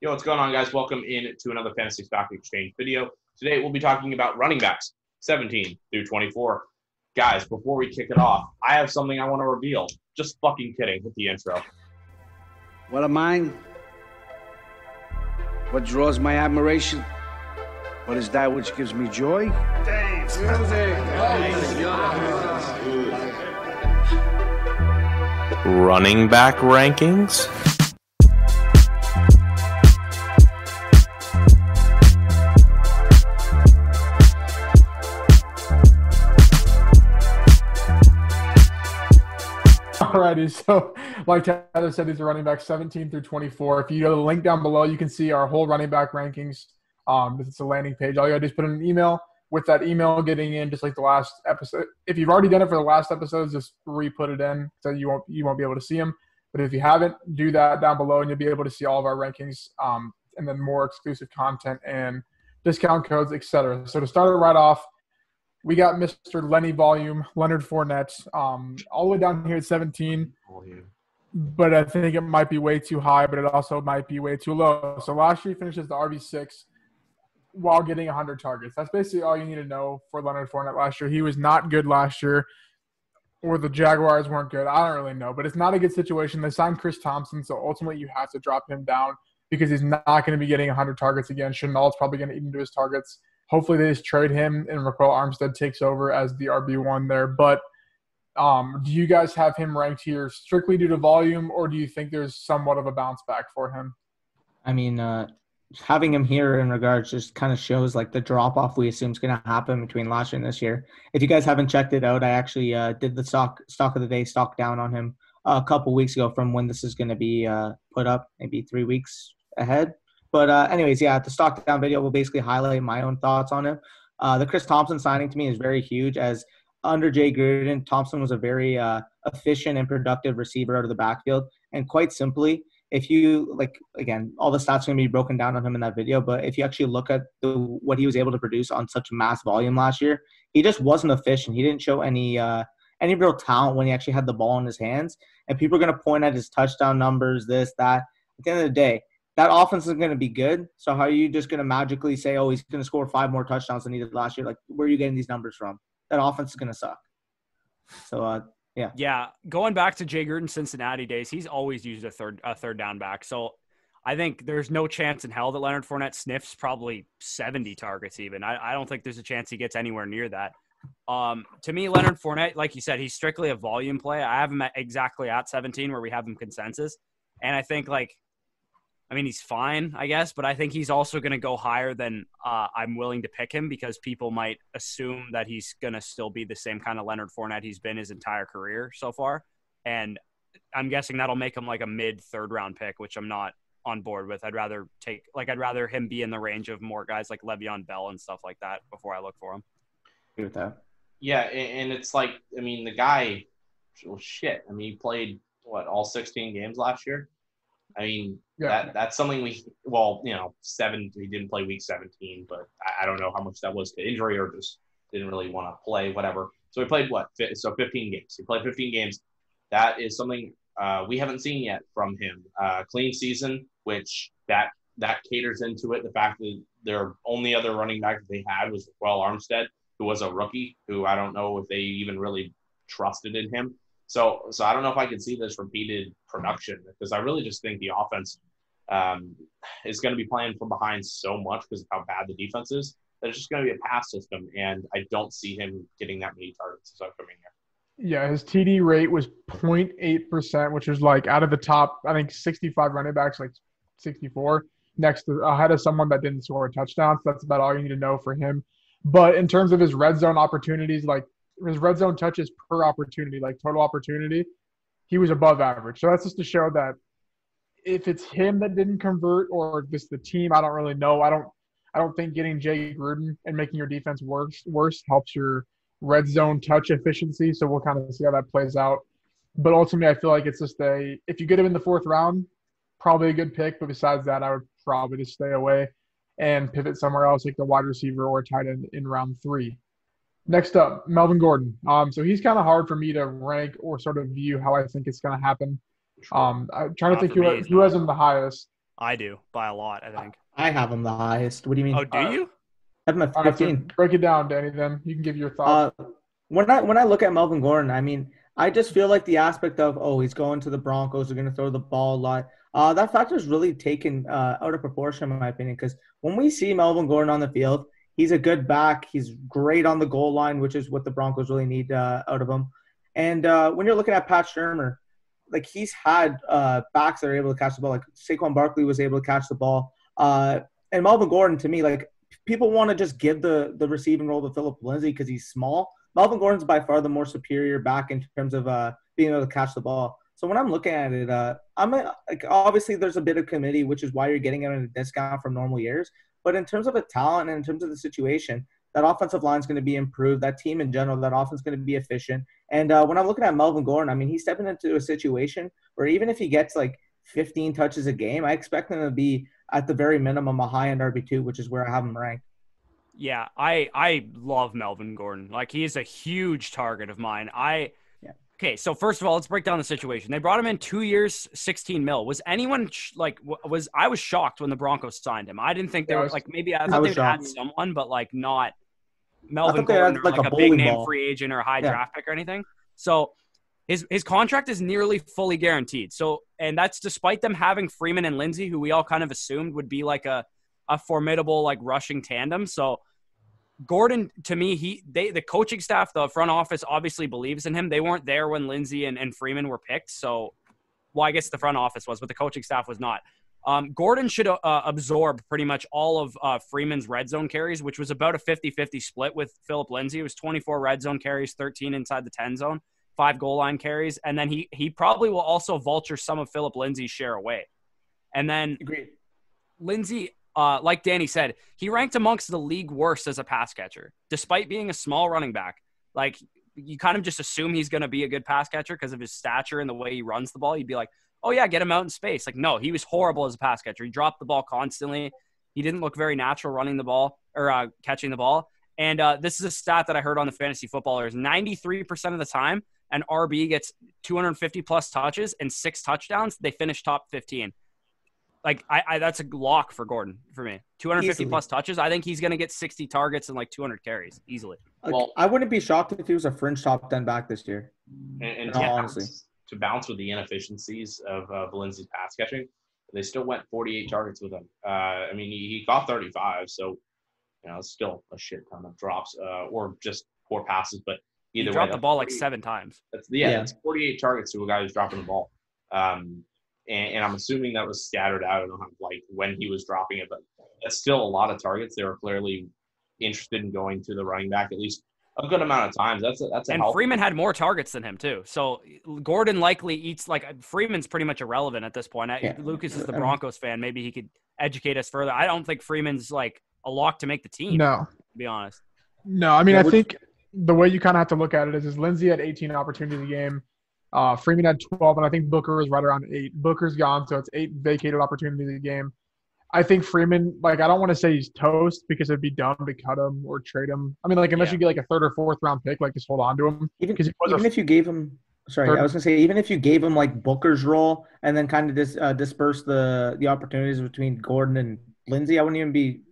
Yo, what's going on, guys? Welcome in to another Fantasy Stock Exchange video. Today, we'll be talking about running backs 17 through 24. Guys, before we kick it off, I have something I want to reveal. Just fucking kidding. Hit the intro. What am I? What draws my admiration? What is that which gives me joy? running back rankings. So like Tyler said, these are running back 17 through 24. If you go to the link down below, you can see our whole running back rankings. Um, it's a landing page. All you gotta do is put in an email. With that email getting in, just like the last episode. If you've already done it for the last episodes, just re-put it in so you won't you won't be able to see them. But if you haven't, do that down below, and you'll be able to see all of our rankings, um, and then more exclusive content and discount codes, etc. So to start it right off, we got Mr. Lenny Volume, Leonard Fournette, um, all the way down here at 17. But I think it might be way too high, but it also might be way too low. So last year he finishes the RB6 while getting 100 targets. That's basically all you need to know for Leonard Fournette last year. He was not good last year, or the Jaguars weren't good. I don't really know, but it's not a good situation. They signed Chris Thompson, so ultimately you have to drop him down because he's not going to be getting 100 targets again. Shenault's probably going to eat into his targets. Hopefully they just trade him and Ryquell Armstead takes over as the RB1 there. But um, do you guys have him ranked here strictly due to volume, or do you think there's somewhat of a bounce back for him? I mean, uh, having him here in regards just kind of shows like the drop off we assume is going to happen between last year and this year. If you guys haven't checked it out, I actually uh, did the stock stock of the day stock down on him a couple weeks ago from when this is going to be uh, put up, maybe three weeks ahead. But uh, anyways, yeah, the stock down video will basically highlight my own thoughts on him. Uh, the Chris Thompson signing to me is very huge as under Jay Gruden, Thompson was a very uh, efficient and productive receiver out of the backfield. And quite simply, if you like, again, all the stats are going to be broken down on him in that video. But if you actually look at the, what he was able to produce on such mass volume last year, he just wasn't efficient. He didn't show any uh, any real talent when he actually had the ball in his hands. And people are going to point at his touchdown numbers, this, that. At the end of the day, that offense is going to be good. So how are you just going to magically say, oh, he's going to score five more touchdowns than he did last year? Like, where are you getting these numbers from? That offense is going to suck. So, uh, yeah. Yeah. Going back to Jay Gruden Cincinnati days, he's always used a third a third down back. So I think there's no chance in hell that Leonard Fournette sniffs probably 70 targets even. I, I don't think there's a chance he gets anywhere near that. Um, to me, Leonard Fournette, like you said, he's strictly a volume play. I have him at exactly at 17 where we have him consensus. And I think like I mean, he's fine, I guess, but I think he's also going to go higher than uh, I'm willing to pick him because people might assume that he's going to still be the same kind of Leonard Fournette he's been his entire career so far. And I'm guessing that'll make him like a mid third round pick, which I'm not on board with. I'd rather take, like, I'd rather him be in the range of more guys like Le'Veon Bell and stuff like that before I look for him. Agree with that. Yeah, and it's like, I mean, the guy, well, shit. I mean, he played, what, all 16 games last year? I mean, yeah. that that's something we well, you know, seven. He didn't play week 17, but I, I don't know how much that was to injury or just didn't really want to play, whatever. So he played what? So 15 games. He played 15 games. That is something uh, we haven't seen yet from him. Uh, clean season, which that that caters into it. The fact that their only other running back that they had was Well Armstead, who was a rookie, who I don't know if they even really trusted in him. So, so I don't know if I can see this repeated production because I really just think the offense um, is going to be playing from behind so much because of how bad the defense is that it's just going to be a pass system, and I don't see him getting that many targets as coming here. Yeah, his TD rate was 0.8%, which is like out of the top, I think 65 running backs, like 64, next to ahead of someone that didn't score a touchdown. So that's about all you need to know for him. But in terms of his red zone opportunities, like his red zone touches per opportunity, like total opportunity, he was above average. So that's just to show that if it's him that didn't convert or just the team, I don't really know. I don't I don't think getting Jay Gruden and making your defense worse worse helps your red zone touch efficiency. So we'll kind of see how that plays out. But ultimately, I feel like it's just a if you get him in the fourth round, probably a good pick. But besides that, I would probably just stay away and pivot somewhere else, like the wide receiver or tight end in round three. Next up, Melvin Gordon. Um, so he's kind of hard for me to rank or sort of view how I think it's going to happen. Um, I'm trying Not to think who, who has him the highest. I do by a lot. I think. I have him the highest. What do you mean? Oh, do Uh, you? I have him at All right, so 15. break it down, Danny. Then you can give your thoughts. Uh, when I when I look at Melvin Gordon, I mean, I just feel like the aspect of oh, he's going to the Broncos, they're going to throw the ball a lot. Uh, that factor is really taken uh, out of proportion, in my opinion, because when we see Melvin Gordon on the field, he's a good back. He's great on the goal line, which is what the Broncos really need uh, out of him. And uh, when you're looking at Pat Shurmur, like he's had uh, backs that are able to catch the ball. Like Saquon Barkley was able to catch the ball. Uh, and Melvin Gordon, to me, like people want to just give the the receiving role to Philip Lindsay because he's small. Melvin Gordon's by far the more superior back in terms of uh, being able to catch the ball. So when I'm looking at it, uh, I'm a, like obviously there's a bit of committee, which is why you're getting it at a discount from normal years. But in terms of a talent and in terms of the situation, that offensive line is going to be improved. That team in general, that offense is going to be efficient. And uh, when I'm looking at Melvin Gordon, I mean, he's stepping into a situation where even if he gets like 15 touches a game, I expect him to be at the very minimum a high end RB2, which is where I have him ranked. Yeah, I I love Melvin Gordon. Like he is a huge target of mine. I. Okay, so first of all, let's break down the situation. They brought him in 2 years, 16 mil. Was anyone sh- like w- was I was shocked when the Broncos signed him. I didn't think they Yeah, were was- like maybe I thought was they would add someone but like not Melvin they had, Gordon or like, like, a a, big name ball. free agent or a high Yeah. draft pick or anything. So his his contract is nearly fully guaranteed. So and that's despite them having Freeman and Lindsay, who we all kind of assumed would be like a a formidable like rushing tandem. So Gordon, to me, he they the coaching staff, the front office obviously believes in him. They weren't there when Lindsay and, and Freeman were picked. So well, I guess the front office was, but the coaching staff was not. Um, Gordon should uh, absorb pretty much all of uh, Freeman's red zone carries, which was about a 50 50 split with Philip Lindsay. It was 24 red zone carries, 13 inside the 10 zone, five goal line carries. And then he, he probably will also vulture some of Philip Lindsay's share away. And then Agreed. Lindsay, uh, like Danny said, he ranked amongst the league worst as a pass catcher, despite being a small running back. Like you kind of just assume he's going to be a good pass catcher because of his stature and the way he runs the ball. You'd be like, oh yeah, get him out in space. Like no, he was horrible as a pass catcher. He dropped the ball constantly. He didn't look very natural running the ball or uh, catching the ball. And uh, this is a stat that I heard on the fantasy footballers: ninety-three percent of the time, an RB gets 250 plus touches and six touchdowns. They finish top 15 like I, I that's a lock for Gordon for me. 250 Easily. plus touches. I think he's going to get 60 targets and like 200 carries easily. Like, Well- I wouldn't be shocked if he was a fringe top 10 back this year. And, and to, all bounce, to bounce with the inefficiencies of uh, Valencia's pass catching, they still went 48 targets with him. Uh, I mean, he, he got 35, so you know, it's still a shit ton of drops uh, or just poor passes. But He either way, dropped the that's ball like seven times. That's yeah, Yeah. that's 48 targets to a guy who's dropping the ball. Um, and, and I'm assuming that was scattered out. I don't know how, like when he was dropping it, but that's still a lot of targets. They were clearly interested in going to the running back at least a good amount of times. That's a, that's a And healthy- Freeman had more targets than him too. So Gordon likely eats like Freeman's pretty much irrelevant at this point. Yeah. Lucas is the Broncos fan. Maybe he could educate us further. I don't think Freeman's like a lock to make the team. no, To be honest. no. I mean, Yeah, I which- think the way you kind of have to look at it is, is Lindsay had 18 opportunities a game. Uh, Freeman had 12, and I think Booker was right around eight. Booker's gone, so it's eight vacated opportunities a game. I think Freeman, like, I don't want to say he's toast because it'd be dumb to cut him or trade him. I mean, like, unless Yeah. you get like a third or fourth round pick, like, just hold on to him. Even, 'Cause he was even if you gave him, sorry, third- I was gonna say, even if you gave him like Booker's role and then kind of dis, uh, disperse the the opportunities between Gordon and Lindsay, I wouldn't even be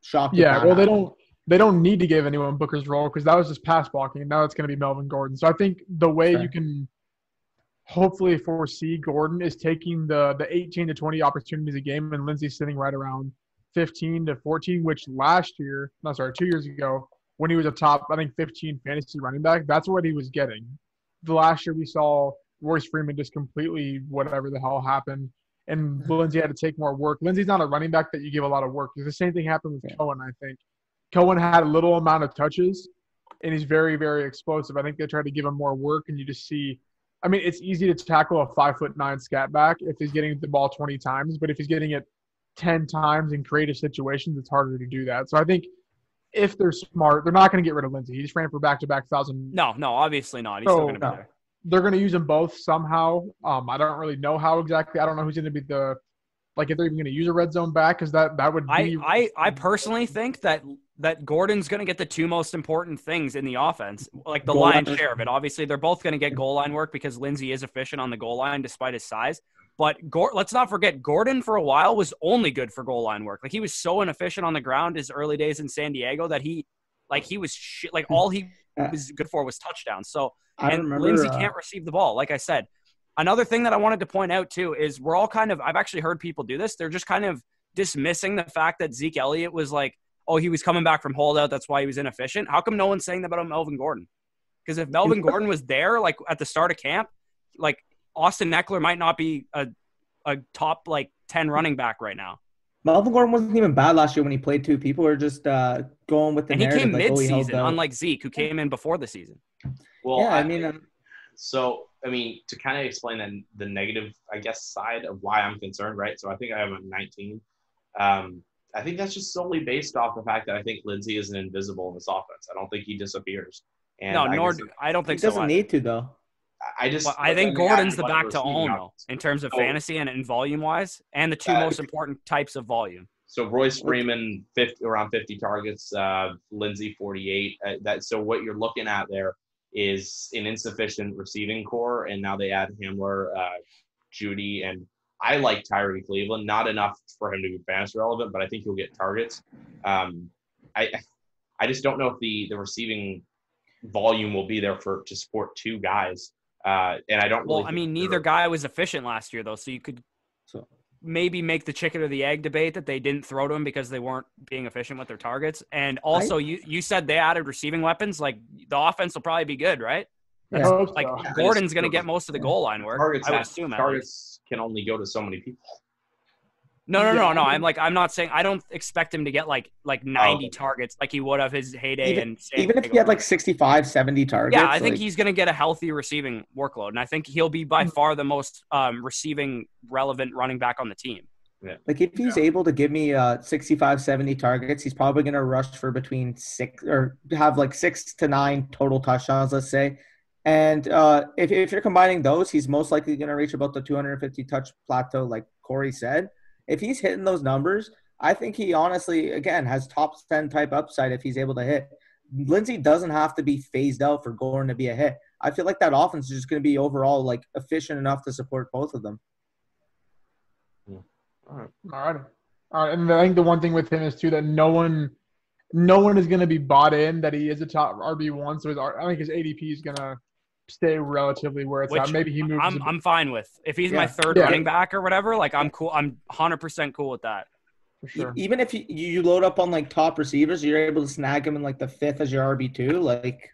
shocked. Yeah, well, they don't they don't need to give anyone Booker's role because that was just pass blocking, and now it's going to be Melvin Gordon. So I think the way Sure. you can hopefully foresee Gordon is taking the the 18 to 20 opportunities a game, and Lindsay's sitting right around 15 to 14, which last year, no, sorry, two years ago, when he was a top, I think 15 fantasy running back, that's what he was getting. The last year we saw Royce Freeman just completely whatever the hell happened. And mm-hmm. Lindsay had to take more work. Lindsay's not a running back that you give a lot of work. The same thing happened with Yeah. Cohen, I think. Cohen had a little amount of touches, and he's very, very explosive. I think they tried to give him more work, and you just see. I mean, it's easy to tackle a five foot nine scat back if he's getting the ball 20 times, but if he's getting it 10 times in creative situations, it's harder to do that. So I think if they're smart, they're not going to get rid of Lindsay. He just ran for back to back thousand. No, no, obviously not. He's So- still going to be No. there. They're going to use them both somehow. Um, I don't really know how exactly. I don't know who's going to be the like if they're even going to use a red zone back because that that would I, be. I, I I personally think that that Gordon's going to get the two most important things in the offense, like the Goal lion's line. share of it. Obviously, they're both going to get goal line work because Lindsay is efficient on the goal line despite his size. But let's not forget, Gordon for a while was only good for goal line work. Like he was so inefficient on the ground his early days in San Diego that he, like he was shit. Like all he was good for was touchdowns. So I and remember, Lindsay uh, can't receive the ball. Like I said, another thing that I wanted to point out too is we're all kind of. I've actually heard people do this. They're just kind of dismissing the fact that Zeke Elliott was like, oh, he was coming back from holdout. That's why he was inefficient. How come no one's saying that about Melvin Gordon? Because if Melvin Gordon was there, like at the start of camp, like Austin Ekeler might not be a a top like ten running back right now. Melvin Gordon wasn't even bad last year when he played two. People were just uh, going with the and he came like, mid-season, oh, unlike Zeke, who came in before the season. Well, yeah, I, I mean, um, so I mean, to kind of explain the, the negative, I guess, side of why I'm concerned, right? So I think I have a 19. Um, I think that's just solely based off the fact that I think Lindsay is an invisible in this offense. I don't think he disappears. And no, I nor do, I don't think he doesn't need to though. I just I think Gordon's the back to own though in terms of so, fantasy and in volume wise, and the two uh, most important types of volume. So Royce Freeman, 50, around 50 targets, uh, Lindsay 48. Uh, that so what you're looking at there is an insufficient receiving corps, and now they add Hamler, uh, Jeudy, and I like Tyrie Cleveland. Not enough for him to be fantasy relevant, but I think he'll get targets. Um, I I just don't know if the the receiving volume will be there for to support two guys. Uh, and I don't. Really well, I mean, neither guy was efficient last year, though, so you could so. Maybe make the chicken or the egg debate that they didn't throw to him because they weren't being efficient with their targets. And also, I, you you said they added receiving weapons. Like the offense will probably be good, right? Yeah. Like so. Gordon's going to get most of the goal line work. Targets, I would assume targets can only go to so many people. No, no, no, no. I'm like, I'm not saying I don't expect him to get like like 90 oh. targets like he would have his heyday. Even, and even if he had like 65, 70 targets. Yeah, I think like... he's going to get a healthy receiving workload, and I think he'll be by mm. far the most um, receiving relevant running back on the team. Yeah. Like if he's yeah. able to give me uh 65, 70 targets, he's probably going to rush for between six or have like six to nine total touchdowns, let's say. And uh, if, if you're combining those, he's most likely going to reach about the 250 touch plateau, like Corey said if he's hitting those numbers, I think he honestly, again, has top 10 type upside if he's able to hit. Lindsay doesn't have to be phased out for Gordon to be a hit. I feel like that offense is just going to be overall like efficient enough to support both of them. All right. All right. All right. And I think the one thing with him is too that no one, no one is going to be bought in that he is a top RB one. So his, I think his ADP is going to stay relatively where it's Which at. Maybe he moves. I'm, I'm fine with if he's yeah. my third yeah. running back or whatever. Like I'm cool. I'm 100 percent cool with that. For sure. Even if you, you load up on like top receivers, you're able to snag him in like the fifth as your RB two. Like,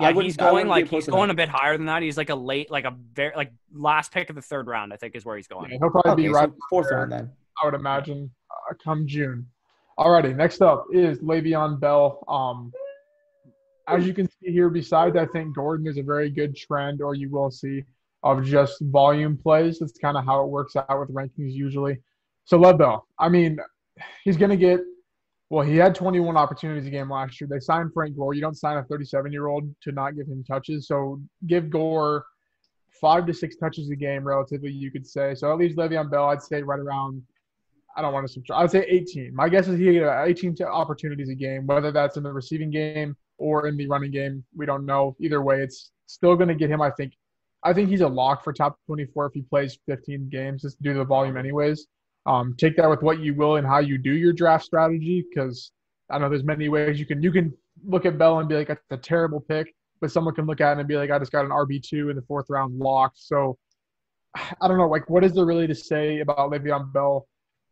yeah, he's going like he's going a bit higher than that. He's like a late, like a very like last pick of the third round. I think is where he's going. Yeah, he'll probably okay, be right so fourth round then. I would imagine uh, come June. Alrighty, next up is Le'Veon Bell. Um, as you can see here, besides I think Gordon is a very good trend, or you will see of just volume plays. That's kind of how it works out with rankings usually. So Bell, I mean, he's going to get. Well, he had 21 opportunities a game last year. They signed Frank Gore. You don't sign a 37 year old to not give him touches. So give Gore five to six touches a game, relatively, you could say. So at least Le'Veon Bell, I'd say right around. I don't want to subtract. I'd say 18. My guess is he get 18 opportunities a game, whether that's in the receiving game or in the running game. We don't know. Either way, it's still going to get him. I think. I think he's a lock for top 24 if he plays 15 games just due to the volume, anyways. Um, take that with what you will and how you do your draft strategy, because I know there's many ways you can you can look at Bell and be like, that's a terrible pick, but someone can look at it and be like, I just got an RB two in the fourth round locked. So I don't know, like, what is there really to say about Le'Veon Bell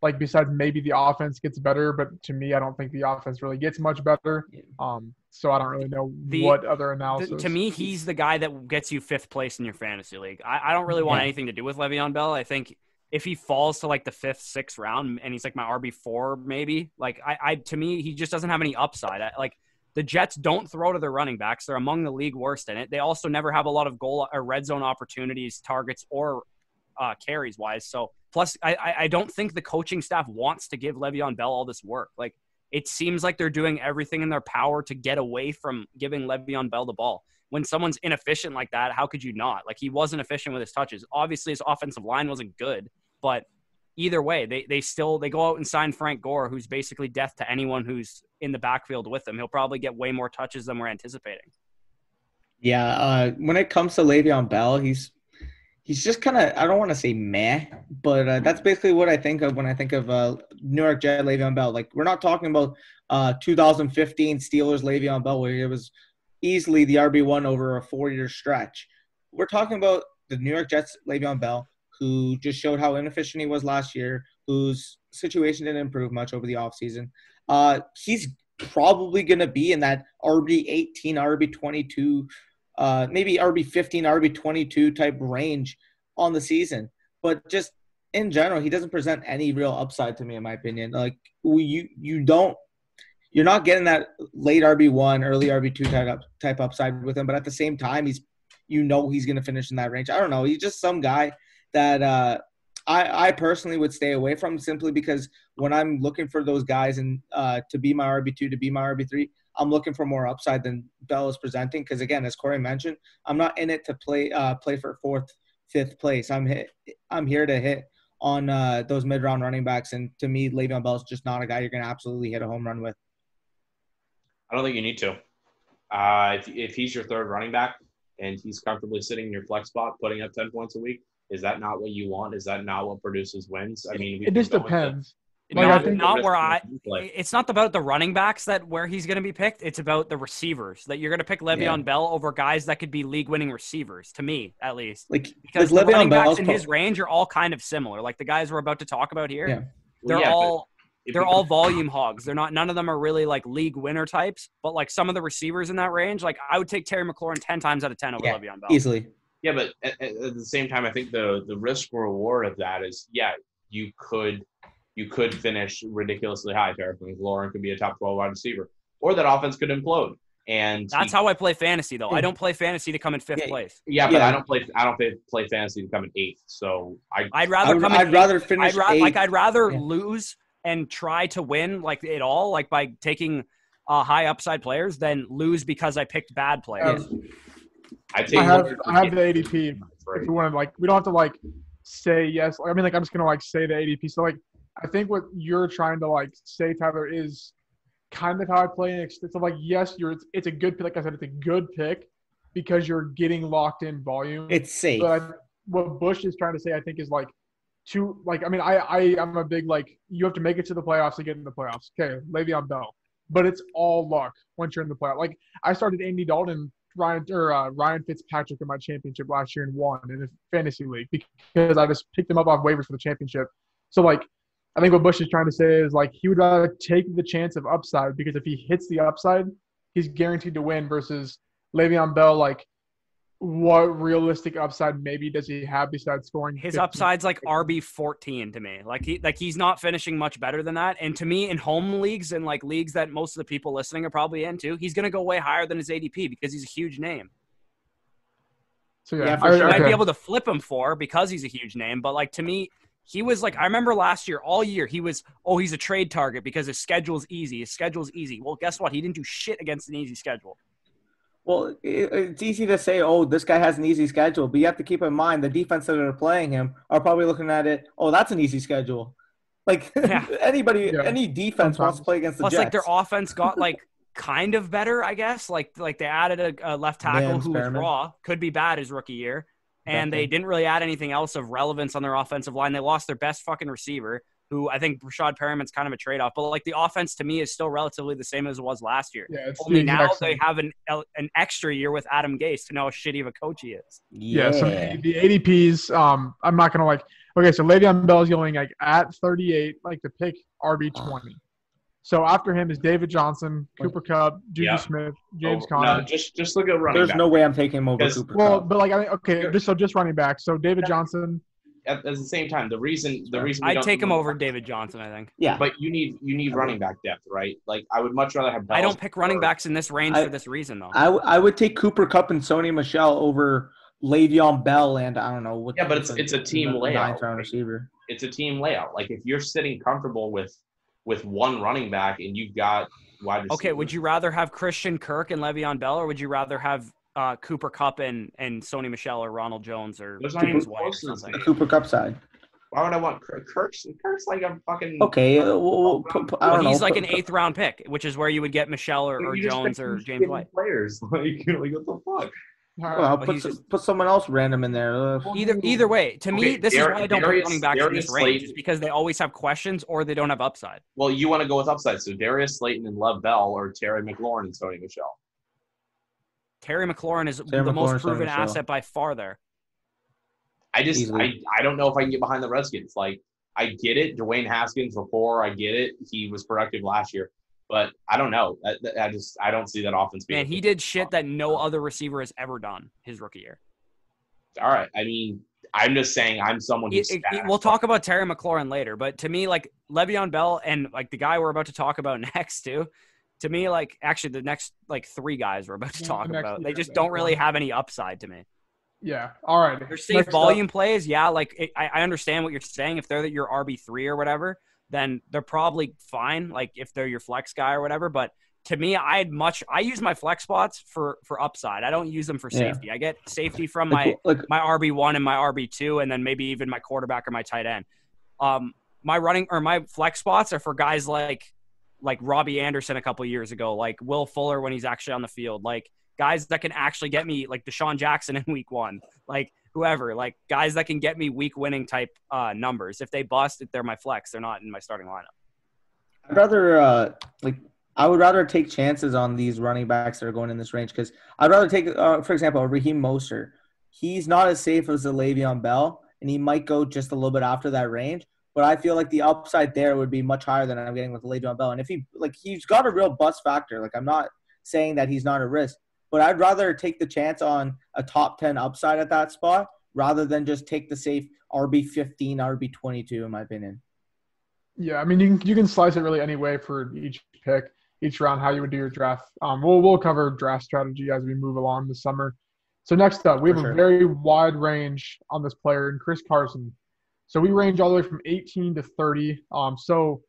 like besides maybe the offense gets better, but to me, I don't think the offense really gets much better. Um, so I don't really know the, what other analysis. The, to me, he's the guy that gets you fifth place in your fantasy league. I, I don't really want yeah. anything to do with Le'Veon Bell. I think if he falls to like the fifth, sixth round, and he's like my RB four, maybe like I, I to me, he just doesn't have any upside. I, like the Jets don't throw to their running backs; they're among the league worst in it. They also never have a lot of goal or red zone opportunities, targets, or uh, carries wise. So plus, I, I don't think the coaching staff wants to give Le'Veon Bell all this work. Like it seems like they're doing everything in their power to get away from giving Le'Veon Bell the ball. When someone's inefficient like that, how could you not? Like he wasn't efficient with his touches. Obviously, his offensive line wasn't good, but either way, they they still they go out and sign Frank Gore, who's basically death to anyone who's in the backfield with him. He'll probably get way more touches than we're anticipating. Yeah, uh, when it comes to Le'Veon Bell, he's he's just kind of I don't want to say meh, but uh, that's basically what I think of when I think of uh, New York Jet Le'Veon Bell. Like we're not talking about uh, 2015 Steelers Le'Veon Bell where it was easily the RB one over a four year stretch. We're talking about the New York Jets Le'Veon Bell, who just showed how inefficient he was last year, whose situation didn't improve much over the offseason. Uh, he's probably going to be in that RB 18, RB 22 uh, maybe RB 15, RB 22 type range on the season. But just in general, he doesn't present any real upside to me, in my opinion. Like you, you don't, you're not getting that late RB one, early RB two type up, type upside with him. But at the same time, he's, you know, he's going to finish in that range. I don't know. He's just some guy that uh, I, I personally would stay away from simply because when I'm looking for those guys and uh, to be my RB two, to be my RB three, I'm looking for more upside than Bell is presenting. Because again, as Corey mentioned, I'm not in it to play uh, play for fourth, fifth place. I'm hit. I'm here to hit on uh, those mid round running backs, and to me, Le'Veon Bell is just not a guy you're going to absolutely hit a home run with. I don't think you need to. Uh, if, if he's your third running back and he's comfortably sitting in your flex spot, putting up ten points a week, is that not what you want? Is that not what produces wins? I mean, it just depends. Like, not, not where I. It's not about the running backs that where he's going to be picked. It's about the receivers that you're going to pick Le'Veon yeah. Bell over guys that could be league-winning receivers. To me, at least, like because like the running backs in his range are all kind of similar. Like the guys we're about to talk about here, yeah. they're yeah, all they're all volume hogs. They're not. None of them are really like league winner types. But like some of the receivers in that range, like I would take Terry McLaurin ten times out of ten over yeah, Le'Veon Bell easily. Yeah, but at, at the same time, I think the the risk reward of that is yeah, you could you could finish ridiculously high. Terry McLaurin could be a top 12 wide receiver, or that offense could implode. And that's he, how I play fantasy, though. I don't play fantasy to come in fifth yeah, place. Yeah, but yeah. I don't play. I don't play, play fantasy to come in eighth. So I. I'd rather come. I'd rather eighth. finish. I'd ra- like I'd rather yeah. lose and try to win like it all, like by taking uh, high upside players, than lose because I picked bad players. Um, I, take I have I have the ADP. If we want to like, we don't have to like say yes. I mean, like I'm just gonna like say the ADP. So like I think what you're trying to like say, Tyler, is kind of how I play. It's like, yes, you're. It's, it's a good pick. Like I said, it's a good pick because you're getting locked in volume. It's safe. But I, what Bush is trying to say, I think, is like two. like. I mean, I I am a big like. You have to make it to the playoffs to get in the playoffs. Okay, Le'Veon Bell, but it's all luck once you're in the playoffs. Like I started Andy Dalton. Ryan or uh, Ryan Fitzpatrick in my championship last year and won in a fantasy league because I just picked him up off waivers for the championship. So like I think what Bush is trying to say is like he would rather take the chance of upside because if he hits the upside, he's guaranteed to win versus Le'Veon Bell. Like, what realistic upside maybe does he have besides scoring? His 15? upside's like RB fourteen to me. Like he like he's not finishing much better than that. And to me, in home leagues and like leagues that most of the people listening are probably into, he's gonna go way higher than his ADP because he's a huge name. So yeah, yeah I, sure. might be able to flip him for because he's a huge name, but like to me, he was like, I remember last year, all year, he was, oh, he's a trade target because his schedule's easy. His schedule's easy. Well, guess what? He didn't do shit against an easy schedule. Well, it's easy to say, oh, this guy has an easy schedule, but you have to keep in mind the defense that are playing him are probably looking at it, oh, that's an easy schedule. Like yeah. anybody, yeah. any defense Sometimes. wants to play against the Plus, Jets. like their offense got like kind of better, I guess. Like like they added a, a left tackle who was raw, could be bad his rookie year and they didn't really add anything else of relevance on their offensive line. They lost their best fucking receiver, who I think Rashad Perriman's kind of a trade off. But like the offense to me is still relatively the same as it was last year. Yeah, Only now they have an an extra year with Adam Gase to know how shitty of a coach he is. Yeah. yeah so the ADPs, um, I'm not gonna like. Okay, so Le'Veon Bell is going like at 38, like to pick RB 20. So after him is David Johnson, Cooper Kupp, Juju yeah. Smith, oh, James oh, Conner. No, just just look at running. There's back. no way I'm taking him over Cooper. Well, Kupp. but like I mean, okay, just so just running back. So David Johnson. At, at the same time, the reason the reason I'd take him over David Johnson. I think. Yeah, but you need you need running back depth, right? Like I would much rather have. I don't pick running backs in this range I, for this reason, though. I, w- I would take Cooper Kupp and Sony Michel over Le'Veon Bell and I don't know what. Yeah, but it's it's a team layout. Round receiver. It's a team layout. Like if you're sitting comfortable with with one running back and you've got wide Okay, would you rather have Christian Kirk and Le'Veon Bell, or would you rather have uh, Cooper Kupp and, and Sony Michel or Ronald Jones or James White or something? Cooper Kupp side. Why would I want Kirk? Kirk's, Kirk's like a fucking. Okay, uh, well, well, well he's know. like an eighth round pick, which is where you would get Michel or, or Jones or James White. Players like, like what the fuck? Well, put, some, put someone else random in there. Uh, either either way, to me, this Dar- is why I don't Darius, put running backs Darius in this range, is because they always have questions or they don't have upside. Well, you want to go with upside, so Darius Slayton and Love Bell or Terry McLaurin and Sony Michel. Terry McLaurin is Terry the McLaurin most proven asset by far there. I just I, I don't know if I can get behind the Redskins. Like I get it, Dwayne Haskins before I get it, he was productive last year. But I don't know. I, I just I don't see that offense being. And he did shit that no other receiver has ever done his rookie year. All right. I mean, I'm just saying I'm someone who's. It, it, we'll talk about Terry McLaurin later, but to me, like Le'Veon Bell and like the guy we're about to talk about next too, to me, like actually the next like three guys we're about to talk about, they just don't really have any upside to me. Yeah. All right. They're safe next volume up. plays. Yeah. Like it, I, I understand what you're saying. If they're that your RB three or whatever, then they're probably fine. Like if they're your flex guy or whatever. But to me, I'd much I use my flex spots for for upside. I don't use them for safety. Yeah. I get safety from my like, my RB one and my RB two, and then maybe even my quarterback or my tight end. Um, my running or my flex spots are for guys like like Robbie Anderson a couple years ago, like Will Fuller when he's actually on the field, like guys that can actually get me like DeSean Jackson in week one, like whoever, like guys that can get me week winning type uh, numbers. If they bust, if they're my flex. They're not in my starting lineup. I'd rather uh, like I would rather take chances on these running backs that are going in this range because I'd rather take, uh, for example, Raheem Mostert. He's not as safe as the Le'Veon Bell, and he might go just a little bit after that range. But I feel like the upside there would be much higher than I'm getting with Le'Veon Bell. And if he like he's got a real bust factor. Like I'm not saying that he's not a risk, but I'd rather take the chance on a top 10 upside at that spot rather than just take the safe RB 15, RB 22, in my opinion. Yeah, I mean, you can, you can slice it really any way for each pick, each round, how you would do your draft. Um, we'll, we'll cover draft strategy as we move along this summer. So, next up, we have sure. a very wide range on this player, and Chris Carson. So, we range all the way from 18 to 30. Um, so,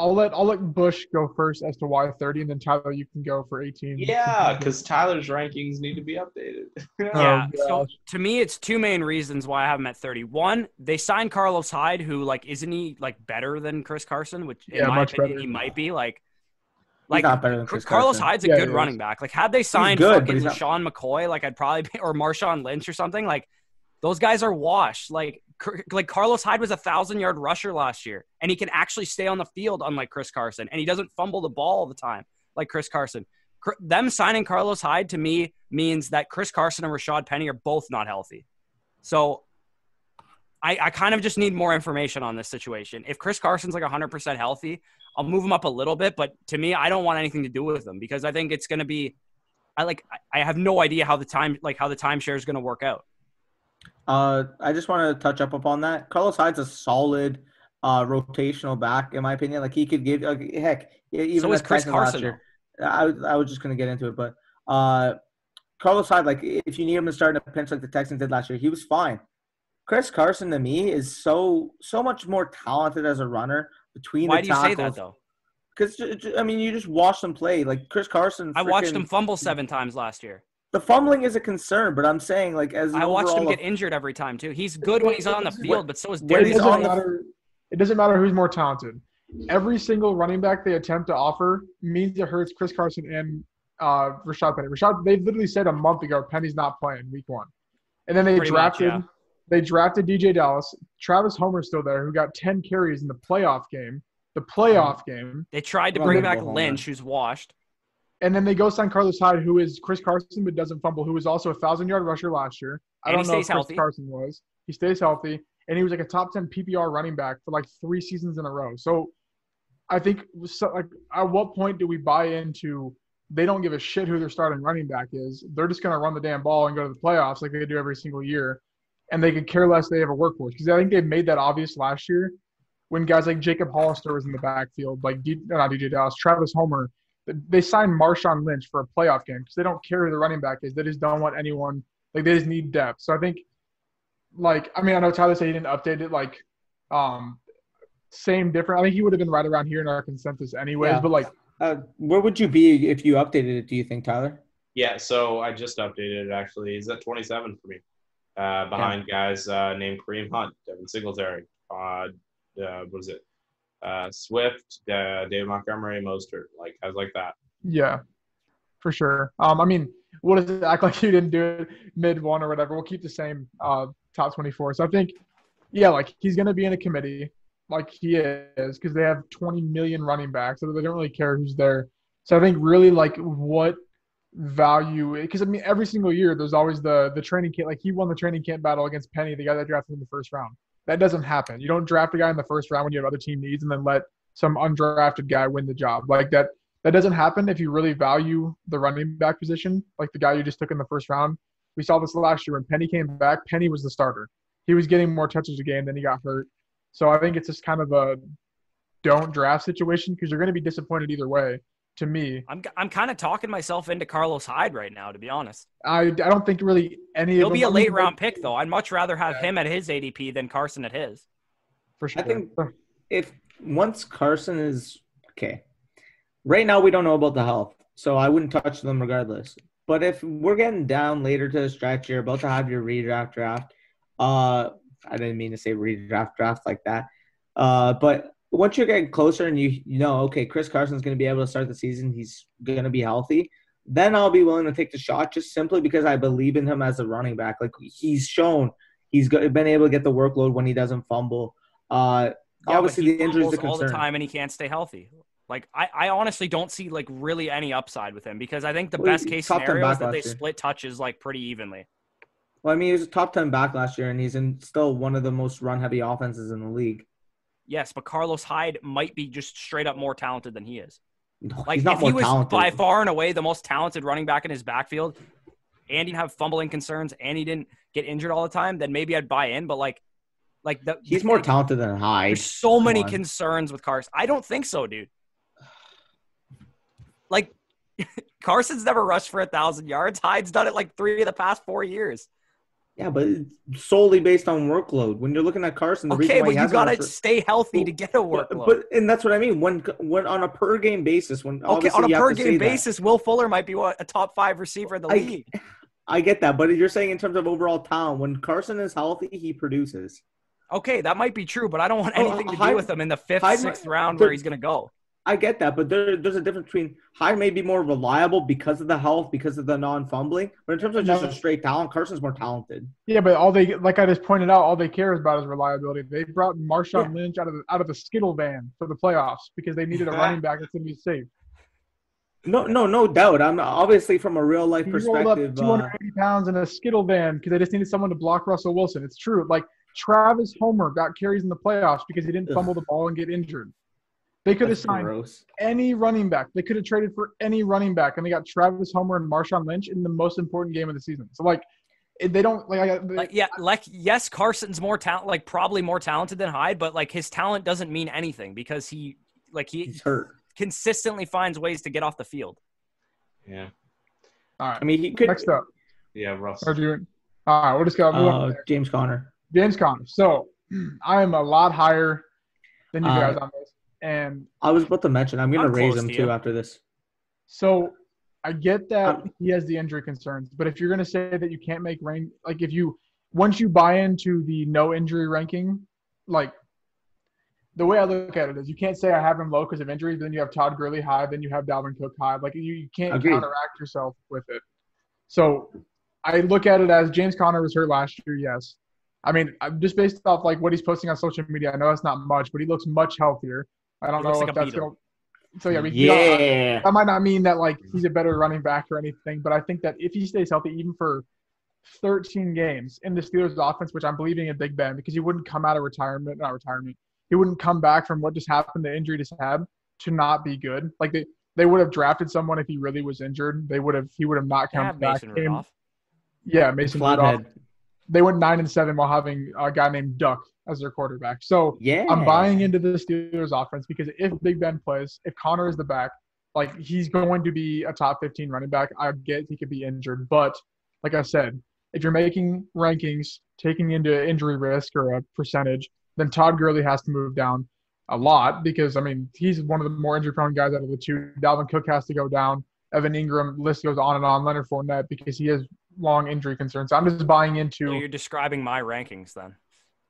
I'll let I'll let Bush go first as to why 30, and then Tyler, you can go for 18. Yeah, because Tyler's rankings need to be updated. yeah. Oh, so to me, it's two main reasons why I have him at 30. One, they signed Carlos Hyde, who like isn't he like better than Chris Carson? Which in yeah, my opinion, better. he might be. Like, like he's not better than Chris Carlos Carson. Hyde's a yeah, good running back. Like, had they signed good, fucking Sean McCoy, like I'd probably be, or Marshawn Lynch or something. Like, those guys are washed. Like like Carlos Hyde was a thousand yard rusher last year, and he can actually stay on the field, unlike Chris Carson, and he doesn't fumble the ball all the time like Chris Carson. Them signing Carlos Hyde to me means that Chris Carson and Rashad Penny are both not healthy. So I, I kind of just need more information on this situation. If Chris Carson's like 100% healthy, I'll move him up a little bit. But to me, I don't want anything to do with him because I think it's going to be. I like. I have no idea how the time like how the timeshare is going to work out. Uh, I just want to touch up upon that. Carlos Hyde's a solid uh, rotational back, in my opinion. Like he could give, uh, heck, even so is Chris Carson. Year, I, I was just going to get into it, but uh, Carlos Hyde, like if you need him to start in a pinch like the Texans did last year, he was fine. Chris Carson to me is so so much more talented as a runner between Why the tackles. Why do you say that though? Because I mean, you just watch them play. Like Chris Carson. I watched him fumble seven times last year. The fumbling is a concern, but I'm saying like as I watched him get of, injured every time too. He's good when he's on the field, but so is Derek. It doesn't, matter, it doesn't matter who's more talented. Every single running back they attempt to offer means it hurts Chris Carson and uh, Rashad Penny. Rashad, they literally said a month ago Penny's not playing week one, and then they Pretty drafted much, yeah. they drafted DeeJay Dallas. Travis Homer's still there, who got 10 carries in the playoff game. The playoff game. They tried to bring back Lynch, who's washed. And then they go sign Carlos Hyde, who is Chris Carson but doesn't fumble, who was also a thousand yard rusher last year. I don't know if Chris healthy. Carson was. He stays healthy, and he was like a top ten PPR running back for like three seasons in a row. So I think so, like at what point do we buy into they don't give a shit who their starting running back is. They're just going to run the damn ball and go to the playoffs like they do every single year, and they could care less they have a workhorse because I think they made that obvious last year when guys like Jacob Hollister was in the backfield, like D, uh, not DeeJay Dallas, Travis Homer they signed Marshawn Lynch for a playoff game because they don't care who the running back is. They just don't want anyone like they just need depth. So I think, like, I mean, I know Tyler said he didn't update it like, um, same different. I think he would have been right around here in our consensus anyways. Yeah. But like, uh, where would you be if you updated it? Do you think, Tyler? Yeah, so I just updated it actually. He's at 27 for me, uh, behind yeah. guys uh, named Kareem Hunt, Devin Singletary, uh, uh, what is it? Uh, Swift, uh, David Montgomery, Mostert, like guys like that. Yeah, for sure. Um, I mean, we'll just act like you didn't do it mid one or whatever. We'll keep the same uh, top 24. So I think, yeah, like he's going to be in a committee like he is because they have 20 million running backs, so they don't really care who's there. So I think really like what value because I mean every single year there's always the the training camp like he won the training camp battle against Penny, the guy that drafted him in the first round. That doesn't happen. You don't draft a guy in the first round when you have other team needs and then let some undrafted guy win the job. Like that that doesn't happen if you really value the running back position, like the guy you just took in the first round. We saw this last year when Penny came back. Penny was the starter. He was getting more touches a game, then he got hurt. So I think it's just kind of a don't draft situation because you're going to be disappointed either way. To me, I'm I'm kind of talking myself into Carlos Hyde right now, to be honest. I, I don't think really any. He'll be a late round pick though. I'd much rather have yeah. him at his ADP than Carson at his. For sure. I think if once Carson is okay, right now we don't know about the health, so I wouldn't touch them regardless. But if we're getting down later to the stretch, you're about to have your redraft draft. Uh, I didn't mean to say redraft draft like that. Uh, but once you're getting closer and you you know, okay, Chris Carson's going to be able to start the season, he's going to be healthy. Then I'll be willing to take the shot just simply because I believe in him as a running back. Like he's shown he's been able to get the workload when he doesn't fumble. Uh, yeah, obviously the injuries all the time and he can't stay healthy. Like I, I honestly don't see like really any upside with him because I think the well, best case scenario is that they year. split touches like pretty evenly. Well, I mean, he was a top ten back last year, and he's in still one of the most run heavy offenses in the league. Yes, but Carlos Hyde might be just straight up more talented than he is. No, like if he was talented. by far and away the most talented running back in his backfield, and he have fumbling concerns, and he didn't get injured all the time, then maybe I'd buy in. But like, like the, he's more talented than Hyde. There's so Come many on. concerns with Carson. I don't think so, dude. Like Carson's never rushed for a thousand yards. Hyde's done it like three of the past four years. Yeah, but solely based on workload. When you're looking at Carson, okay, but you gotta for, stay healthy to get a workload. But, but, and that's what I mean. When when on a per game basis, when okay on a per game basis, that. Will Fuller might be what a top five receiver in the I, league. I get that, but you're saying in terms of overall talent, when Carson is healthy, he produces. Okay, that might be true, but I don't want oh, anything oh, to do with him in the fifth, sixth round where he's gonna go. I get that, but there, there's a difference between Hyde may be more reliable because of the health, because of the non-fumbling. But in terms of just no. a straight talent, Carson's more talented. Yeah, but all they, like I just pointed out, all they care about is reliability. They brought Marshawn yeah. Lynch out of the out of the Skittle van for the playoffs because they needed a running back that's going to be safe. No, no, no doubt. I'm obviously from a real life he perspective. Rolled up 280 uh, pounds in a Skittle van because they just needed someone to block Russell Wilson. It's true. Like Travis Homer got carries in the playoffs because he didn't fumble the ball and get injured. They could have signed gross. any running back. They could have traded for any running back, and they got Travis Homer and Marshawn Lynch in the most important game of the season. So like, they don't like. They, like yeah, like yes, Carson's more talent, like probably more talented than Hyde, but like his talent doesn't mean anything because he like he He's hurt. consistently finds ways to get off the field. Yeah. All right. I mean, he could next up. Yeah, Russ. All right, we'll just go. Uh, James Conner. James Conner. So I am a lot higher than you uh, guys uh, on this. And I was about to mention, I'm going to raise him to too after this. So I get that um, he has the injury concerns, but if you're going to say that you can't make rank, like if you once you buy into the no injury ranking, like the way I look at it is you can't say I have him low because of injuries, then you have Todd Gurley high, then you have Dalvin Cook high. Like you, you can't Agreed. counteract yourself with it. So I look at it as James Conner was hurt last year, yes. I mean, just based off like what he's posting on social media, I know that's not much, but he looks much healthier. I don't know like if that's going. To. So yeah, we, yeah. that might not mean that like he's a better running back or anything, but I think that if he stays healthy, even for 13 games in the Steelers' offense, which I'm believing in Big Ben, because he wouldn't come out of retirement, not retirement, he wouldn't come back from what just happened, the injury just had, to not be good. Like they they would have drafted someone if he really was injured. They would have he would have not come back. Mason Yeah, Mason Flathead. Rudolph. They went nine and seven while having a guy named Duck as their quarterback. So yeah, I'm buying into the Steelers offense because if Big Ben plays, if Conner is the back, like he's going to be a top 15 running back. I get he could be injured, but like I said, if you're making rankings taking into injury risk or a percentage, then Todd Gurley has to move down a lot because I mean he's one of the more injury prone guys out of the two. Dalvin Cook has to go down. Evan Ingram list goes on and on. Leonard Fournette because he has long injury concerns. I'm just buying into. So you're describing my rankings then.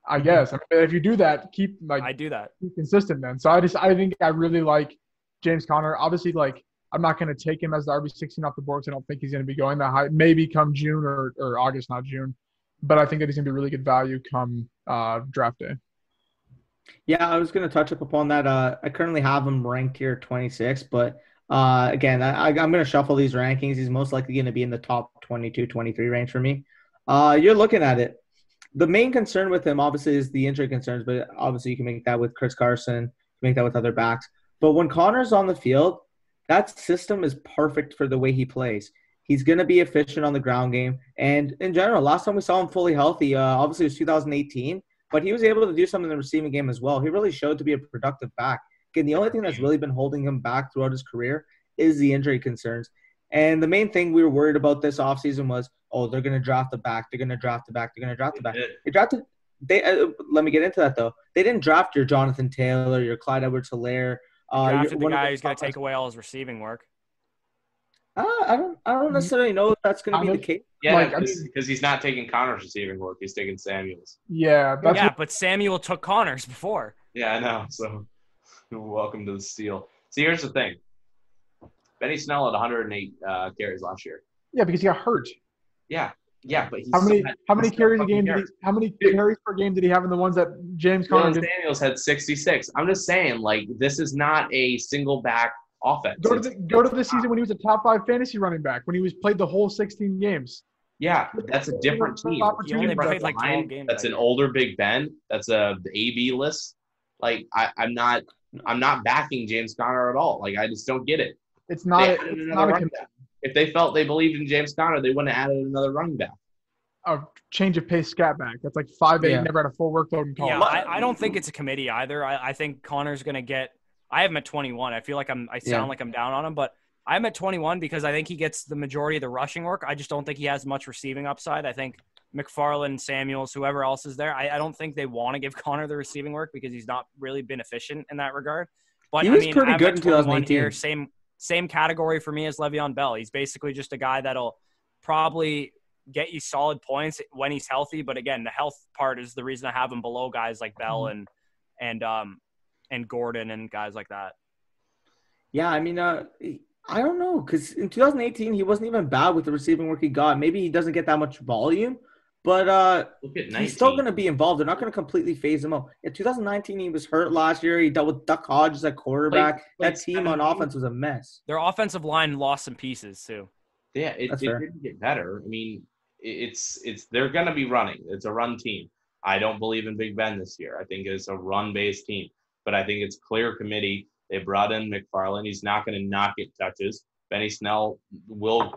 I guess. I mean, if you do that, keep like I do that. Keep consistent then. So I just I think I really like James Conner. Obviously, like I'm not going to take him as the RB16 off the board I don't think he's going to be going that high. Maybe come June or, or August, not June. But I think that he's going to be really good value come uh, draft day. Yeah, I was going to touch up upon that. Uh, I currently have him ranked here 26, but uh, again, I, I'm going to shuffle these rankings. He's most likely going to be in the top 22, 23 range for me. Uh, you're looking at it. The main concern with him, obviously, is the injury concerns, but obviously, you can make that with Chris Carson, make that with other backs. But when Conner's on the field, that system is perfect for the way he plays. He's going to be efficient on the ground game. And in general, last time we saw him fully healthy, uh, obviously it was 2018, but he was able to do something in the receiving game as well. He really showed to be a productive back. Again, the only thing that's really been holding him back throughout his career is the injury concerns. And the main thing we were worried about this offseason was, oh, they're going to draft the back. They're going to draft the back. They're going to draft the back. They drafted. They uh, let me get into that though. They didn't draft your Jonathan Taylor, your Clyde Edwards-Helaire. Uh, drafted the guy who's going to take away all his receiving work. Uh, I don't. I don't necessarily know if that's going to be the case. Yeah, because like, he's not taking Conner's receiving work. He's taking Samuel's. Yeah, yeah, what, but Samuel took Conner's before. Yeah, I know. So, welcome to the steal. See, here's the thing. Benny Snell had 108 uh, carries last year. Yeah, because he got hurt. Yeah, yeah, but how many how many carries a game? Did he, how many carries per game did he have in the ones that James Conner? Daniels had 66. I'm just saying, like, this is not a single back offense. Go to the go to the season when he was a top five fantasy running back when he was played the whole 16 games. Yeah, that's a different team. Different like that's an older Big Ben. That's a AB list. Like I, I'm not I'm not backing James Conner at all. Like I just don't get it. It's not. A, it's not a if they felt they believed in James Conner, they wouldn't have added another running back. A change of pace scat back. That's like five eight. Yeah. Never had a full workload in college. Yeah, I, I don't think it's a committee either. I, I think Conner's going to get I have him at 21. I feel like I'm. I sound yeah. like I'm down on him, but I'm at 21 because I think he gets the majority of the rushing work. I just don't think he has much receiving upside. I think McFarland, Samuels, whoever else is there, I, I don't think they want to give Conner the receiving work because he's not really been efficient in that regard. But he was I mean, pretty good in 2018. Here, same same category for me as Le'Veon Bell. He's basically just a guy that'll probably get you solid points when he's healthy. But again, the health part is the reason I have him below guys like Bell mm-hmm. and and um and Gordon and guys like that. Yeah, I mean, uh, I don't know because in 2018 he wasn't even bad with the receiving work he got. Maybe he doesn't get that much volume, but uh, he's still going to be involved. They're not going to completely phase him out. In 2019, he was hurt last year. He dealt with Duck Hodges at quarterback. Like, like that team on offense was a mess. Their offensive line lost some pieces too. Yeah, it, it didn't get better. I mean, it's it's they're going to be running. It's a run team. I don't believe in Big Ben this year. I think it's a run-based team but I think it's clear committee. They brought in McFarland. He's not going to not get touches. Benny Snell will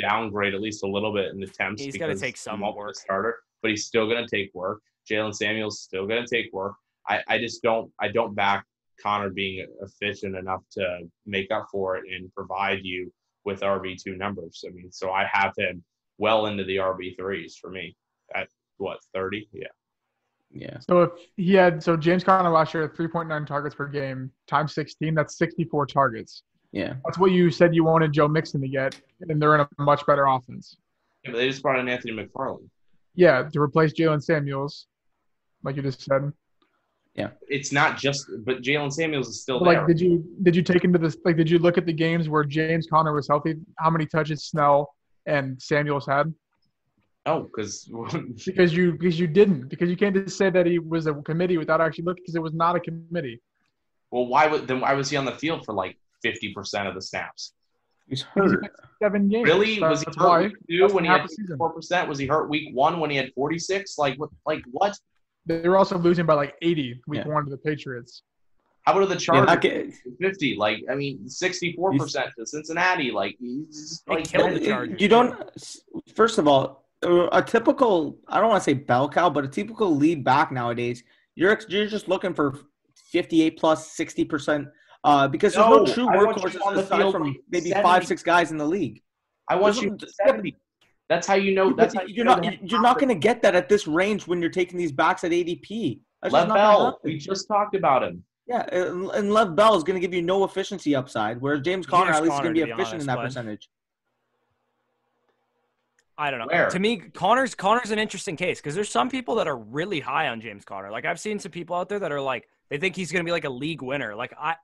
downgrade at least a little bit in the attempts. He's going to take some work. Starter, but he's still going to take work. Jaylen Samuel's still going to take work. I, I just don't I don't back Conner being efficient enough to make up for it and provide you with RB two numbers. I mean, so I have him well into the RB threes for me at what thirty? Yeah. Yeah. So if he had so James Conner last year had 3.9 targets per game times 16, that's 64 targets. Yeah. That's what you said you wanted Joe Mixon to get, and they're in a much better offense. Yeah, but they just brought in Anthony McFarland. Yeah, to replace Jaylen Samuels, like you just said. Yeah. It's not just, but Jaylen Samuels is still but there. Like, did you did you take into this? Like, did you look at the games where James Conner was healthy? How many touches Snell and Samuels had? Oh, because because you because you didn't because you can't just say that he was a committee without actually looking because it was not a committee. Well, why would then why was he on the field for like fifty percent of the snaps? He's hurt. Seven games. Really? was he hurt week two when he had four percent? Was he hurt week one when he had forty six? Like what? Like what? They were also losing by like eighty week yeah. one to the Patriots. How about the Chargers? Yeah, Fifty. Like I mean, sixty-four percent to Cincinnati. Like he's just like killed the Chargers. You don't. First of all, a typical I don't want to say bell cow, but a typical lead back nowadays, you're you're just looking for 58 plus 60 percent uh, because there's no, no true workhorses aside from maybe 70. five six guys in the league. I want you 70. That's how you know. That's how you are not. You're not going to get that at this range when you're taking these backs at ADP. That's Lev Bell. We just talked about him. Yeah, and Lev Bell is going to give you no efficiency upside, whereas James Conner James at least is going to be efficient honest, in that percentage. I don't know. Where? To me, Conner's Conner's an interesting case because there's some people that are really high on James Conner. Like I've seen some people out there that are like they think he's going to be like a league winner. Like I,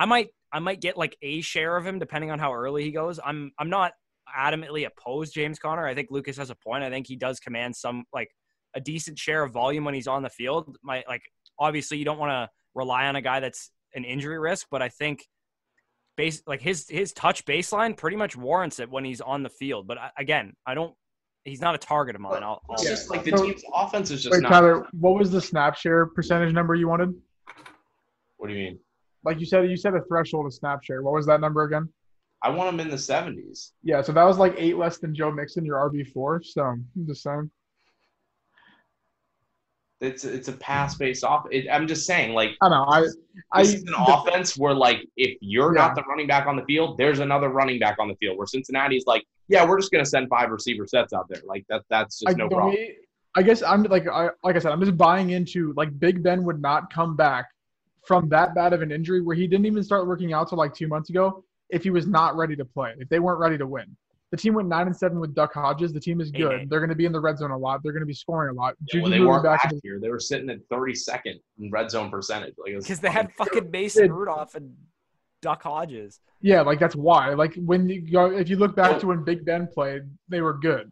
I might I might get like a share of him depending on how early he goes. I'm I'm not adamantly opposed James Conner. I think Lucas has a point. I think he does command some like a decent share of volume when he's on the field. My like obviously you don't want to rely on a guy that's an injury risk, but I think base like his his touch baseline pretty much warrants it when he's on the field. But I, again, I don't. He's not a target of mine. I'll, I'll- just like the So- team's offense is just Wait, not. Tyler, what was the snap share percentage number you wanted? What do you mean? Like you said, you said a threshold of snap share. What was that number again? I want him in the 70s. Yeah, so that was like eight less than Joe Mixon, your RB four. So I'm just saying. It's it's a pass based off. It, I'm just saying, like I know. I, I this is an offense where, like, if you're Yeah. not the running back on the field, there's another running back on the field. Where Cincinnati's like, yeah, we're just gonna send five receiver sets out there. Like that. That's just I, no problem. way- I guess I'm like I like I said, I'm just buying into like Big Ben would not come back from that bad of an injury where he didn't even start working out till like two months ago if he was not ready to play, if they weren't ready to win. The team went nine and seven with Duck Hodges. The team is Eight, good. eight. They're going to be in the red zone a lot. They're going to be scoring a lot. Yeah, well, they weren't back last into- year. They were sitting at 32nd in red zone percentage. Like, because they had fucking Mason Dude. Rudolph and Duck Hodges. Yeah, like that's why. Like when you go, if you look back Oh. to when Big Ben played, they were good.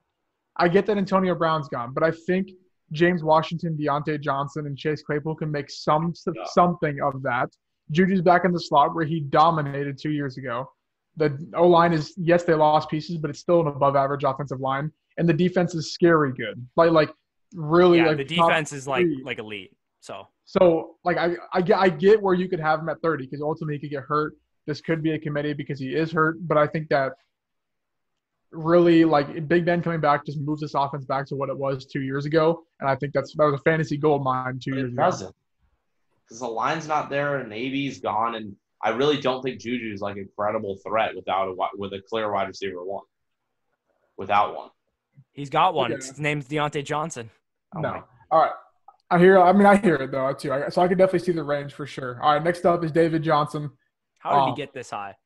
I get that Antonio Brown's gone, but I think James Washington, Diontae Johnson, and Chase Claypool can make some Yeah. something of that. Juju's back in the slot where he dominated two years ago. The O line is yes, they lost pieces, but it's still an above average offensive line, and the defense is scary good. Like like really Yeah, like the defense is like like elite. So So like I I get I get where you could have him at 30 because ultimately he could get hurt. This could be a committee because he is hurt, but I think that really like Big Ben coming back just moves this offense back to what it was two years ago, and I think that's that was a fantasy gold mine two But years it ago. doesn't. Because the line's not there and AB's gone, and I really don't think Juju's like a credible threat without a wi- with a clear wide receiver one. Without one. he's got one. Yeah. It's, his name's Diontae Johnson. Oh no, my- all right. I hear. I mean, I hear it though too. I, so I can definitely see the range for sure. All right, next up is David Johnson. How did Oh. he um, get this high?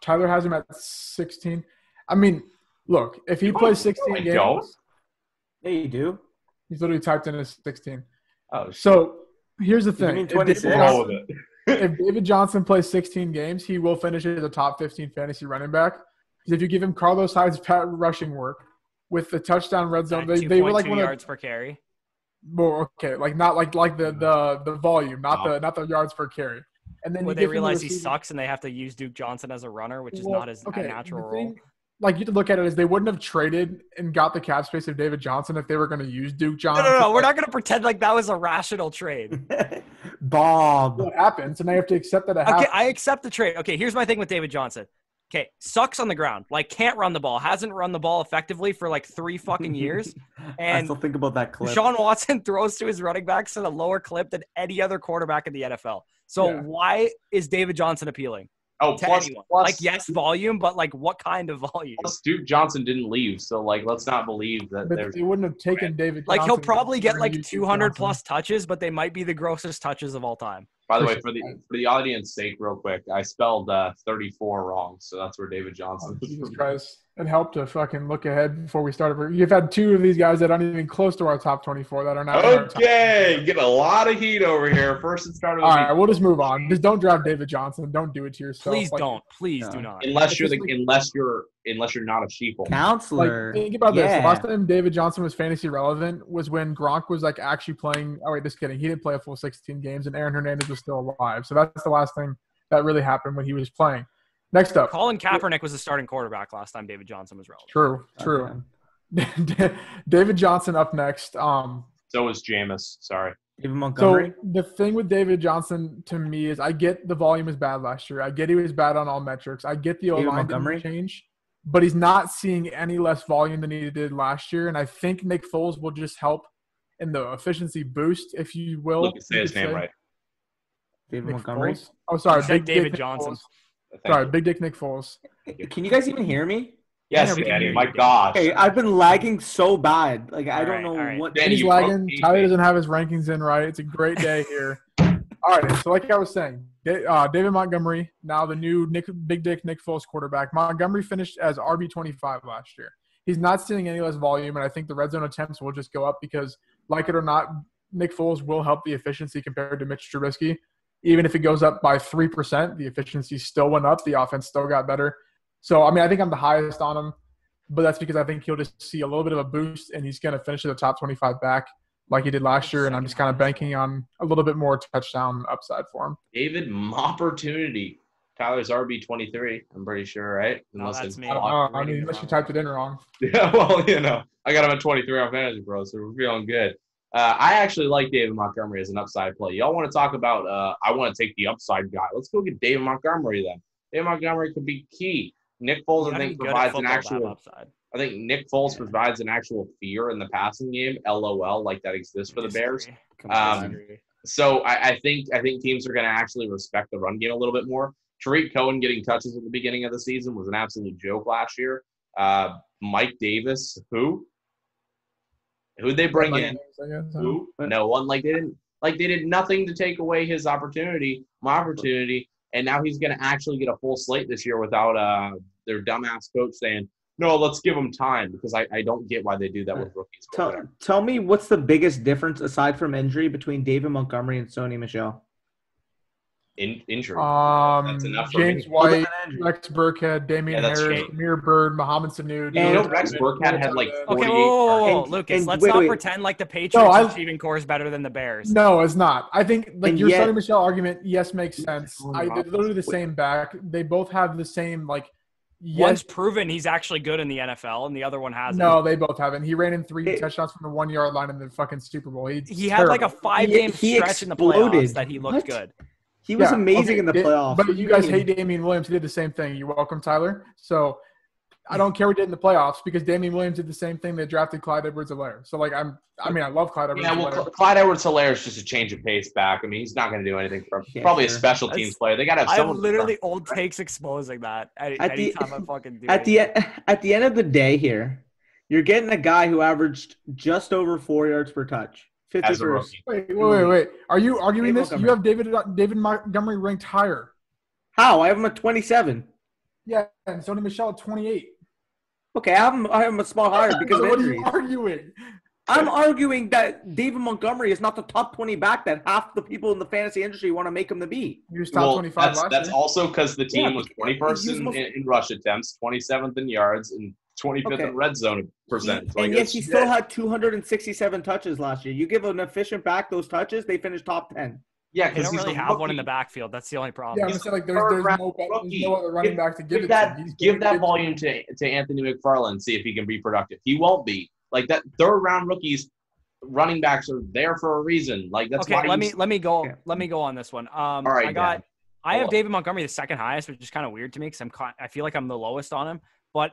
Tyler has him at 16. I mean, look, if he plays 16 I games, don't. Yeah, you do. he's literally typed in as 16. Oh, shit. So here's the You thing: mean If David 26? Johnson- if David Johnson plays 16 games, he will finish as a top 15 fantasy running back. Because if you give him Carlos Hyde's pat rushing work with the touchdown red zone, they, they were like 2.2 one of yards per carry. well, okay, like not like like the the the volume, not the not the yards per carry. And then Where you they give him the realize he sucks and they have to use Duke Johnson as a runner, which is Well, not his okay, natural the role. Thing- Like you have to look at it as they wouldn't have traded and got the cap space of David Johnson if they were going to use Duke Johnson. no, no. We're not going to pretend like that was a rational trade. Bob. What happens, and they have to accept that it Okay. I accept the trade. Okay, here's my thing with David Johnson. Okay, sucks on the ground. Like can't run the ball. Hasn't run the ball effectively for like three fucking years. I And still think about that clip. Sean Watson throws to his running backs at a lower clip than any other quarterback in the NFL. So Yeah. why is David Johnson appealing Oh, to plus, anyone? plus, like yes, volume, but like what kind of volume? plus Duke Johnson didn't leave, so like let's not believe that but there's they wouldn't have taken David. Like he'll probably get like gonna use Duke 200 plus touches, but they might be the grossest touches of all time. By the way, for the for the audience sake, real quick, I spelled uh, 34 wrong, so that's where David Oh, Johnson. is Jesus. Christ. It helped to fucking look ahead before we started. You've had two of these guys that aren't even close to our top 24 that are now. in our top Okay, get a lot of heat over here. First, it started with All me. right, we'll just move on. Just don't draft David Johnson. Don't do it to yourself. Please Like- don't. Please No. do not. unless you're the unless you're unless you're not a sheeple. Like, Counselor. think about this. Yeah. The last time David Johnson was fantasy relevant was when Gronk was like actually playing. Oh wait, just kidding. He didn't play a full 16 games, and Aaron Hernandez was still alive. So that's the last thing that really happened when he was playing. Next up, Colin Kaepernick was the starting quarterback last time David Johnson was relevant. true, true. David Johnson up next. Um, So was Jameis. Sorry. David Montgomery. So the thing with David Johnson to me is I get the volume is bad last year. I get he was bad on all metrics. I get the O David line didn't change, but he's not seeing any less volume than he did last year. And I think Nick Foles will just help in the efficiency boost, if you will. Lucas, say you his could name say. right. David Nick Montgomery. Foles. Oh, sorry, Big David Dick Nick Johnson. Foles. Thank Sorry, you. Big Dick Nick Foles. Can you guys even hear me? Yes, Yeah, Danny. My you. gosh. Okay, I've been lagging so bad. Like I All don't right, know all right. what. Danny, He's lagging. Tyler doesn't have his rankings in right. It's a great day here. All right, so like I was saying, uh, David Montgomery, now the new Nick, Big Dick Nick Foles quarterback. Montgomery finished as RB twenty five last year. He's not seeing any less volume, and I think the red zone attempts will just go up because, like it or not, Nick Foles will help the efficiency compared to Mitch Trubisky. Even if it goes up by three percent, the efficiency still went up. The offense still got better. So I mean, I think I'm the highest on him, but that's because I think he'll just see a little bit of a boost, and he's going to finish at the top 25 back like he did last year. And I'm just kind of banking on a little bit more touchdown upside for him. David opportunity. Tyler's RB twenty three. I'm pretty sure, right? Unless that's me. Uh, I, know, I mean, unless you typed it in wrong. Yeah, well, you know, I got him at 23 on Fantasy Pro, so we're feeling good. Uh, I actually like David Montgomery as an upside play. Y'all want to talk about? Uh, I want to take the upside guy. Let's go get David Montgomery then. David Montgomery could be key. Nick Foles, I think, provides an actual. Upside. I think Nick Foles yeah. provides an actual fear in the passing game. LOL, like that exists for the Bears. Um, so I, I, think I think teams are going to actually respect the run game a little bit more. Tarik Cohen getting touches at the beginning of the season was an absolute joke last year. Uh, Mike Davis, who? Who'd they bring in? Who? No one. Like they didn't. Like they did nothing to take away his opportunity, my opportunity, and now he's going to actually get a full slate this year without uh, their dumbass coach saying, "No, let's give him time," because I, I don't get why they do that with rookies. Tell, tell me what's the biggest difference aside from injury between David Montgomery and Sony Michel? In, injury. Um, That's enough James White, Rex Burkhead, Damien yeah, Harris, Damiere Byrd, Mohamed Sanu. You know, Rex Burkhead had like 48. Okay, whoa, whoa, whoa, and, Lucas, and, let's wait, not wait. pretend like the Patriots no, receiving corps is better than the Bears. No, it's not. I think like and your yet, Sony Michel argument, yes, makes sense. I, they're literally the same back. They both have the same like. Yes. One's proven he's actually good in the NFL, and the other one hasn't. No, they both haven't. He ran in three it, touchdowns from the one yard line in the fucking Super Bowl. He, he had like a five game stretch in the playoffs that he looked what? good. He was yeah, amazing okay, in the playoffs. But you guys hate Damien Williams. He did the same thing. You're welcome, Tyler. So I don't care what he did in the playoffs because Damien Williams did the same thing. They drafted Clyde Edwards-Helaire. So like I'm, I mean, I love Clyde Edwards. Yeah, well, Clyde Edwards-Helaire is just a change of pace back. I mean, he's not going to do anything for yeah, probably sure. a special teams That's, player. They got to have someone. I literally old takes exposing that at, at anytime the, I fucking do. At the at the end of the day, here, you're getting a guy who averaged just over four yards per touch. As a rookie. Wait, wait, wait, wait. Are you arguing David this? Montgomery. You have David David Montgomery ranked higher. How? I have him at 27. Yeah, and Sony Michel at 28. Okay, I have him, I have him a small higher because so of injuries. What are you arguing? I'm arguing that David Montgomery is not the top 20 back that half the people in the fantasy industry want to make him to be. He was top well, 25 That's, that's also because the team yeah, was 21st in, most... in, rush attempts, 27th in yards, and 25th okay. in red zone percent. He, and yet he still had 267 touches last year. You give an efficient back those touches, they finish top 10. Yeah, because they don't really have rookie. one in the backfield. That's the only problem. Yeah, I'm saying like there's, there's, no, no other running give, back to give, give that. Give that volume to to Anthony McFarland. See if he can be productive. He won't be. Like that third round rookies, running backs are there for a reason. Like that's okay. let me let me go. Let me go on this one. Um, All right, I got. Dan. I have David Montgomery the second highest, which is kind of weird to me because I'm caught, I feel like I'm the lowest on him. But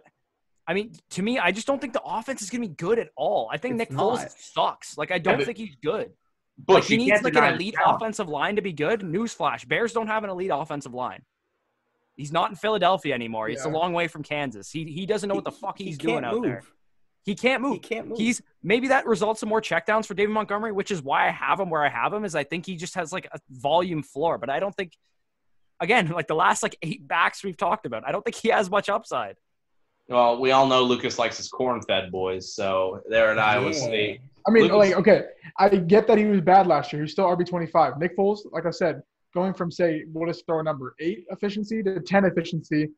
I mean, to me, I just don't think the offense is going to be good at all. I think it's Nick not. Foles sucks. Like, I don't yeah, think he's good. But like, he needs like an elite offensive line to be good. Newsflash: Bears don't have an elite offensive line. He's not in Philadelphia anymore. Yeah. It's a long way from Kansas. He he doesn't know what the fuck he's he doing out there. He can't move. He can't move. He's maybe that results in more checkdowns for David Montgomery, which is why I have him where I have him. Is I think he just has like a volume floor, but I don't think. Again, like the last like eight backs we've talked about, I don't think he has much upside. Well, we all know Lucas likes his corn-fed boys, so there at Iowa yeah. State. I mean, Lucas, like, okay, I get that he was bad last year. He's still RB twenty-five. Nick Foles, like I said, going from say, we'll just throw a number eight efficiency to ten efficiency,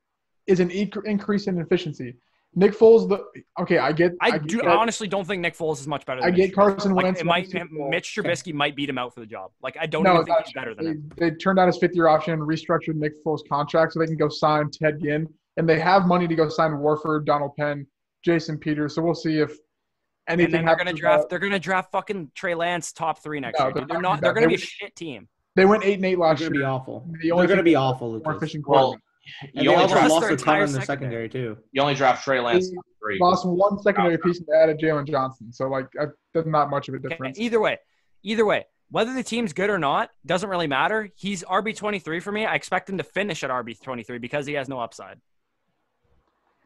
is an e- increase in efficiency. Nick Foles, the okay, I get. I, I do get, honestly don't think Nick Foles is much better. I get Mitch Carson Wentz. Like, might, Mitch Trubisky might beat him out for the job. Like I don't no, even think he's better than they, him. They turned out his fifth year option, restructured Nick Foles' contract so they can go sign Ted Ginn and they have money to go sign Warford, Donald Penn, Jason Peters. So we'll see if anything. And then they're going to draft. They're going to draft fucking Trey Lance top three next no, year. They're, they're not. They're going to be a shit team. They went eight and eight last they're going year. Be awful. They are going to be awful. More efficient well, you only draft lost a ton in the secondary too. You only draft Trey Lance three. Lost one secondary piece and added Jaylon Johnson. So like, I, there's not much of a difference. Either way, either way, whether the team's good or not doesn't really matter. He's RB twenty three for me. I expect him to finish at RB twenty three because he has no upside.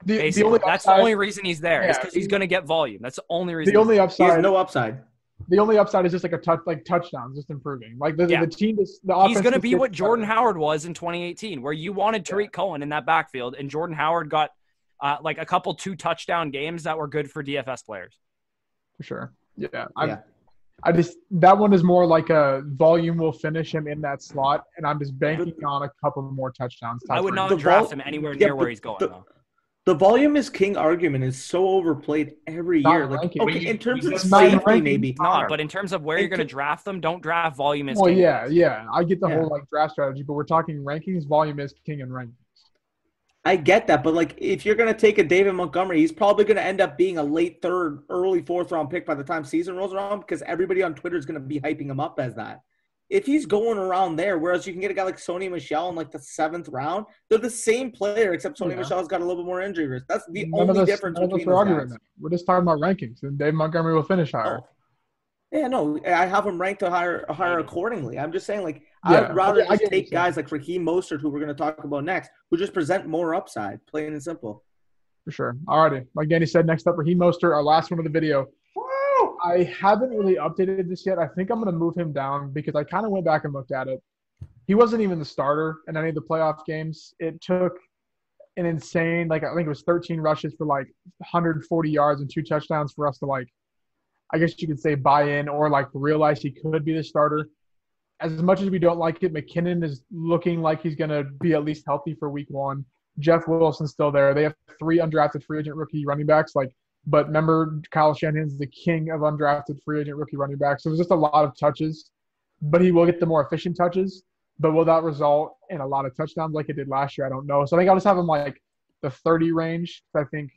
The, the only That's upside, the only reason he's there. Yeah, is because he's going to get volume. That's the only reason. The only upside. He has no upside. The only upside is just like a touch, like touchdowns, just improving. Like the, yeah. the team is the He's going to be what Jordan better. Howard was in 2018, where you wanted Tarik yeah. Cohen in that backfield, and Jordan Howard got uh, like a couple two touchdown games that were good for DFS players. For sure. Yeah. I'm, yeah. I just that one is more like a volume will finish him in that slot, and I'm just banking on a couple more touchdowns. I would not draft vol- him anywhere Yeah, near where but he's going the- though. The volume is king argument is so overplayed every Not year. Like, ranking. okay, you- in terms of just not safety, ranking. maybe. No, but in terms of where In you're going to draft them, don't draft volume as Well, king. yeah, yeah, I get the Yeah. whole like draft strategy, but we're talking rankings. Volume is king and rankings. I get that, but like if you're gonna take a David Montgomery, he's probably gonna end up being a late third, early fourth round pick by the time season rolls around because everybody on Twitter is gonna be hyping him up as that. If he's going around there, whereas you can get a guy like Sony Michel in like the seventh round, they're the same player except Sony Yeah. Michel's got a little bit more injury risk. That's the None only us, difference none of us between those guys. that. We're just talking about rankings, and Dave Montgomery will finish higher. Oh. Yeah, no, I have him ranked to higher, higher accordingly. I'm just saying, like, Yeah, I'd rather I- I take guys like Raheem Mostert, who we're going to talk about next, who just present more upside, plain and simple. For sure. Alrighty. Like Danny said, next up, Raheem Mostert, our last one of the video. I haven't really updated this yet. I think I'm going to move him down because I kind of went back and looked at it. He wasn't even the starter in any of the playoff games. It took an insane, like, I think it was 13 rushes for like 140 yards and two touchdowns for us to, like, I guess you could say buy in or like realize he could be the starter. As much as we don't like it, McKinnon is looking like he's going to be at least healthy for week one. Jeff Wilson's still there. They have three undrafted free agent rookie running backs. Like, but remember, Kyle Shanahan's the king of undrafted free agent rookie running backs. So there's just a lot of touches, but he will get the more efficient touches. But will that result in a lot of touchdowns like it did last year? I don't know. So I think I'll just have him like the 30 range. I think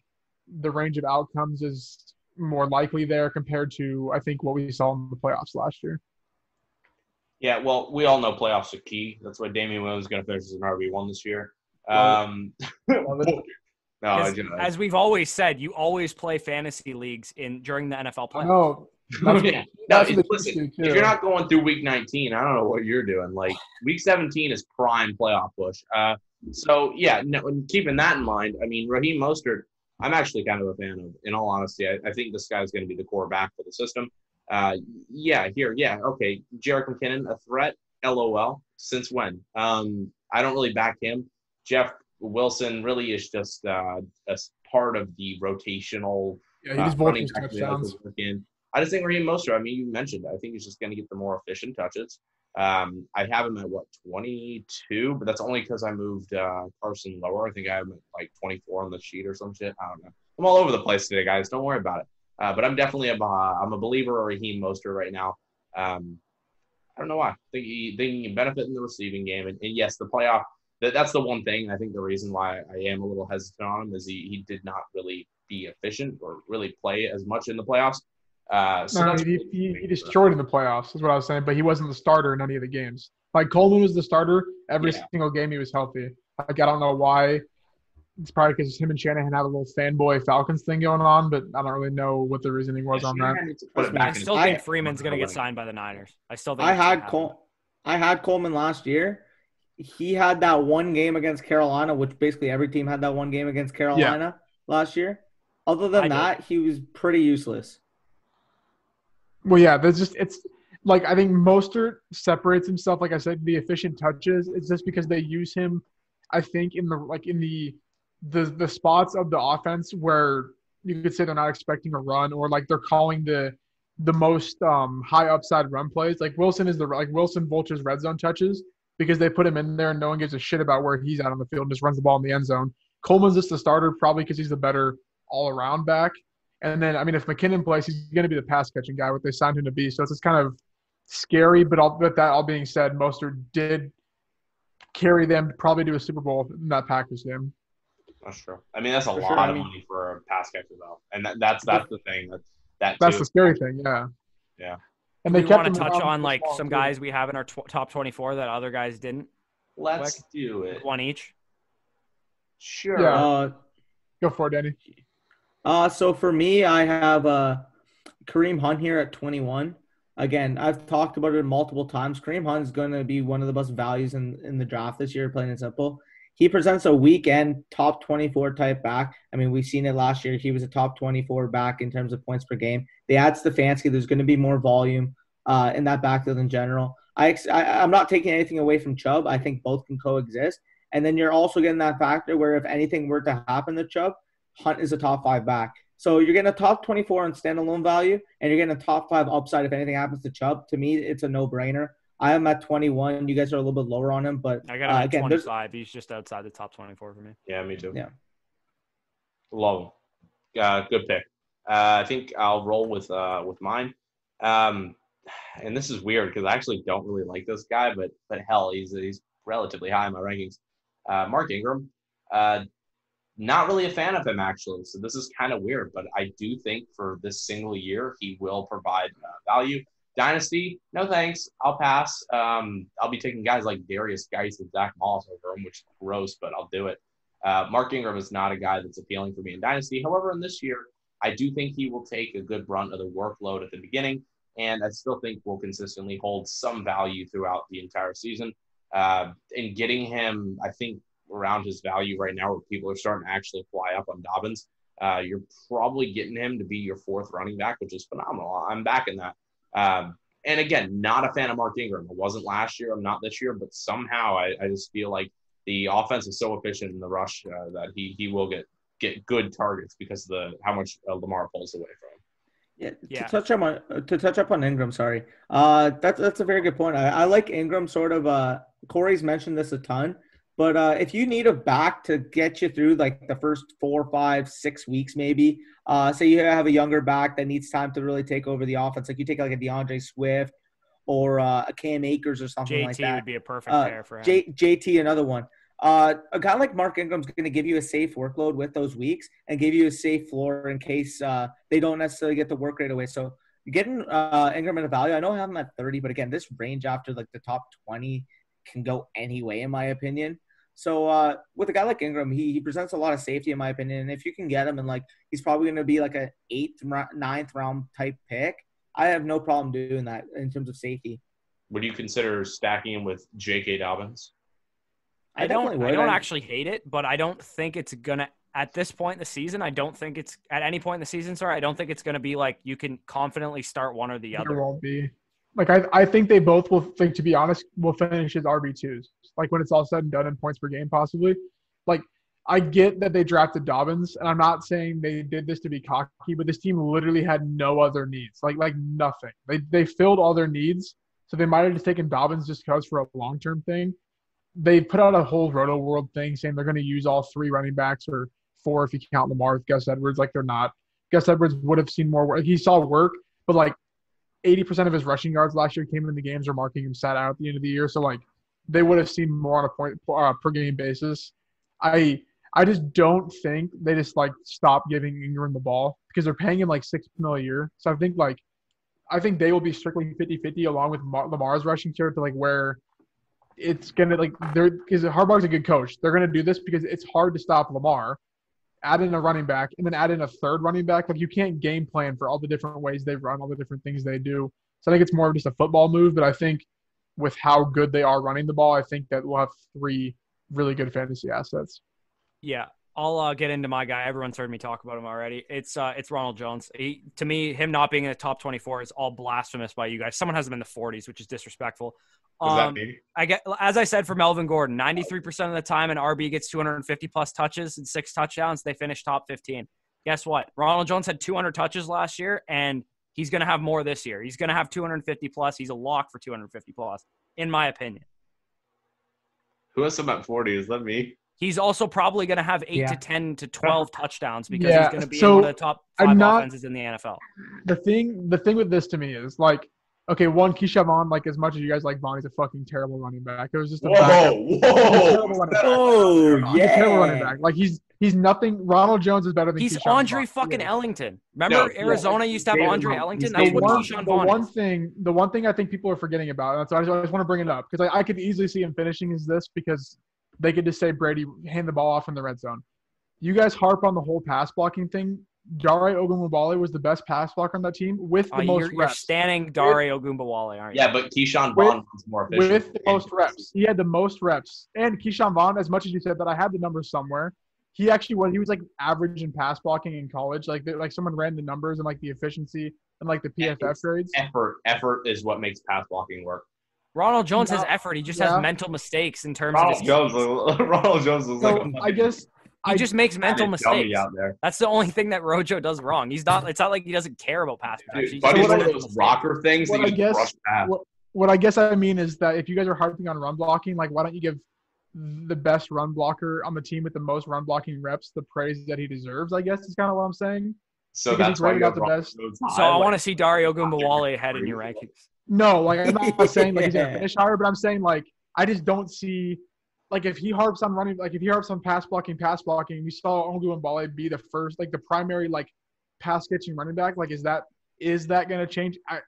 the range of outcomes is more likely there compared to I think what we saw in the playoffs last year. Yeah, well, we all know playoffs are key. That's why Damien Williams is going to finish as an RB one this year. Um, it. No, I As, as we've always said, you always play fantasy leagues in during the NFL I playoffs. know. That's yeah. No, that's what it- the Chiefs listen, too. if you're not going through week 19, I don't know what you're doing. Like week 17 is prime playoff push. Uh, so yeah, no, and keeping that in mind, I mean Raheem Mostert, I'm actually kind of a fan of. In all honesty, I, I think this guy's going to be the core back for the system. Uh, yeah, here, yeah, okay. Jerick McKinnon, a threat? LOL. Since when? Um, I don't really back him. Jeff Wilson really is just uh, a part of the rotational Yeah, he uh, running back that touchdowns. has to work in. I just think Raheem Mostert. I mean, you mentioned. it. I think he's just going to get the more efficient touches. Um, I have him at what 22, but that's only because I moved uh, Carson lower. I think I have him at like 24 on the sheet or some shit. I don't know. I'm all over the place today, guys. Don't worry about it. Uh, but I'm definitely a uh, I'm a believer of Raheem Mostert right now. Um, I don't know why. I think he, think he can benefit in the receiving game, and, and yes, the playoff. That, that's the one thing. I think the reason why I am a little hesitant on him is he, he did not really be efficient or really play as much in the playoffs. Uh, so No, that's he, really he, he thing. destroyed in the playoffs, is what I was saying, but he wasn't the starter in any of the games. Like Coleman was the starter every Yeah. single game he was healthy. Like I don't know why. It's probably because him and Shanahan had a little fanboy Falcons thing going on, but I don't really know what the reasoning was on that. Shanahan needs to put it Trust me, back I still think pocket. Freeman's going to get signed by the Niners. I still think I had happen. Col- I had Coleman last year. He had that one game against Carolina, which basically every team had that one game against Carolina last year. Other than did. that, he was pretty useless. Well, yeah, there's just it's like I think Mostert separates himself. Like I said, the efficient touches. It's just because they use him. I think in the like in the the the spots of the offense where you could say they're not expecting a run or like they're calling the the most um, high upside run plays. Like Wilson is the like Wilson vultures red zone touches because they put him in there and no one gives a shit about where he's at on the field and just runs the ball in the end zone. Coleman's just the starter probably because he's the better all around back. And then, I mean, if McKinnon plays, he's going to be the pass catching guy, what they signed him to be. So it's just kind of scary. But all, with that all being said, Mostert did carry them probably to a Super Bowl in that Packers game. That's true. I mean, that's a For lot sure, I of mean- money for a pass catcher, though, and that, that's that's the thing. That that That's too. the scary thing, yeah. Yeah. And Do they we kept want to touch on like some too. guys we have in our tw- top 24 that other guys didn't? Let's Quick. do it. One each. Sure. Yeah. Uh, Go for it, Danny. Uh, so for me, I have uh, Kareem Hunt here at 21. Again, I've talked about it multiple times. Kareem Hunt is going to be one of the best values in, in the draft this year, plain and simple. He presents a weekend top 24 type back. I mean, we've seen it last year. He was a top 24 back in terms of points per game. They add Stefanski. There's going to be more volume uh, in that backfield in general. I, I, I'm not taking anything away from Chubb. I think both can coexist. And then you're also getting that factor where if anything were to happen to Chubb, Hunt is a top five back. So you're getting a top 24 on standalone value, and you're getting a top five upside if anything happens to Chubb. To me, it's a no-brainer. I am at 21. You guys are a little bit lower on him, but I got him uh, again, there's 25. He's just outside the top 24 for me. Yeah, me too. Yeah. Love him. Uh, good pick. Uh, I think I'll roll with uh, with mine. Um, and this is weird because I actually don't really like this guy, but but hell, he's he's relatively high in my rankings. Uh, Mark Ingram. Uh, not really a fan of him actually, so this is kind of weird. But I do think for this single year, he will provide uh, value. Dynasty, no thanks. I'll pass. Um, I'll be taking guys like Darius Geis and Zach Moss over him, which is gross, but I'll do it. Uh, Mark Ingram is not a guy that's appealing for me in Dynasty. However, in this year, I do think he will take a good brunt of the workload at the beginning, and I still think will consistently hold some value throughout the entire season. Uh, in getting him, I think around his value right now, where people are starting to actually fly up on Dobbins, uh, you're probably getting him to be your fourth running back, which is phenomenal. I'm backing that. Um, and again, not a fan of Mark Ingram. I wasn't last year. I'm not this year, but somehow I, I just feel like the offense is so efficient in the rush uh, that he he will get get good targets because of the how much uh, Lamar pulls away from. Yeah, Yeah. to touch up on to touch up on Ingram, sorry. Uh, that's that's a very good point. I, I like Ingram. Sort of. Uh, Corey's mentioned this a ton, but uh, if you need a back to get you through like the first four, five, six weeks, maybe. Uh, say you have a younger back that needs time to really take over the offense, like you take like a D'Andre Swift or uh, a Cam Akers or something JT like that. JT would be a perfect Uh, pair for him. J- JT, another one. Uh, a guy like Mark Ingram's going to give you a safe workload with those weeks and give you a safe floor in case uh, they don't necessarily get the work right away. So getting uh, Ingram at a value. I know I have him at 30, but again, this range after like the top 20 can go any way, in my opinion. So uh, with a guy like Ingram, he, he presents a lot of safety, in my opinion. And if you can get him, and like he's probably going to be like a eighth, ra- ninth round type pick, I have no problem doing that in terms of safety. Would you consider stacking him with J.K. Dobbins? I don't. definitely I don't actually hate it, but I don't think it's gonna. At this point in the season, I don't think it's at any point in the season. Sorry, I don't think it's gonna be like you can confidently start one or the There other. won't be. Like I, I think they both will. Think to be honest, will finish as RB twos. Like when it's all said and done in points per game, possibly. Like I get that they drafted Dobbins, and I'm not saying they did this to be cocky, but this team literally had no other needs. Like like nothing. They they filled all their needs, so they might have just taken Dobbins just because for a long term thing. They put out a whole Roto World thing saying they're going to use all three running backs or four if you count Lamar with Gus Edwards. Like they're not. Gus Edwards would have seen more work. He saw work, but like 80% of his rushing yards last year came in the games where Mark Ingram sat out at the end of the year. So like they would have seen more on a point uh, per game basis. I I just don't think they just like stop giving Ingram the ball because they're paying him like six mil a year. So I think like I think they will be strictly 50-50 along with Mar- Lamar's rushing share to like where it's gonna like they're because Harbaugh's a good coach. They're gonna do this because it's hard to stop Lamar. Add in a running back and then add in a third running back. Like you can't game plan for all the different ways they run, all the different things they do. So I think it's more of just a football move. But I think with how good they are running the ball, I think that we'll have three really good fantasy assets. Yeah, I'll uh, get into my guy. Everyone's heard me talk about him already. It's uh, it's Ronald Jones. He, to me, him not being in the top 24 is all blasphemous by you guys. Someone has him in the 40s, which is disrespectful. Was that Um, me? I get, as I said for Melvin Gordon, 93% of the time an RB gets 250 plus touches and six touchdowns, they finish top 15. Guess what? Ronald Jones had 200 touches last year, and he's going to have more this year. He's going to have 250 plus. He's a lock for 250 plus, in my opinion. Who has him at 40? Is that me? He's also probably going to have eight Yeah. to 10 to 12 touchdowns because Yeah, he's going to be so one of the top five not- offenses in the NFL. The thing the thing with this to me is like okay, one Ke'Shawn Vaughn, like as much as you guys like Vaughn, he's a fucking terrible running back. It was just a backup. Whoa, He's a terrible whoa. running back. Oh, He's a terrible running back. Like he's he's nothing. Ronald Jones is better than He's Ke'Shawn Andre Vaughn. fucking Yeah. Ellington. Remember No, Arizona used to have David Andre Ellington? He's That's David what the one, Ke'Shawn the one is. thing, the one thing I think people are forgetting about, and so I just, I just want to bring it up because I, I could easily see him finishing is this because they could just say Brady hand the ball off in the red zone. You guys harp on the whole pass blocking thing. Dare Ogunbowale was the best pass blocker on that team with the Uh, most you're, you're standing Dare Ogunbowale, aren't you? Yeah, but Ke'Shawn With- Vaughn was more efficient. with the most reps. He had the most reps. And Ke'Shawn Vaughn, as much as you said that I had the numbers somewhere, he actually was he was like average in pass blocking in college. Like they- like someone ran the numbers and like the efficiency and like the PFF grades. Effort. Effort is what makes pass blocking work. Ronald Jones has effort. He just yeah. has mental mistakes in terms Ronald of his Jones. Ronald Jones was So like. I guess he I- just makes mental mistakes. out there. That's the only thing that Rojo does wrong. He's not. It's not like he doesn't care about pass protection. Dude, He Buddy's one of those mistakes. rocker things What that I you guess- what, what I guess I mean is that if you guys are harping on run blocking, like why don't you give the best run blocker on the team with the most run blocking reps the praise that he deserves? I guess is kind of what I'm saying. So because that's why rated you out the best. So high, I want to see Dare Ogunbowale ahead in your rankings. No, like I'm not saying like he's gonna Yeah. finish higher, but I'm saying like I just don't see like if he harps on running, like if he harps on pass blocking, pass blocking, we saw Ogunbowale be the first, like the primary like pass catching running back. Like is that is that gonna change? I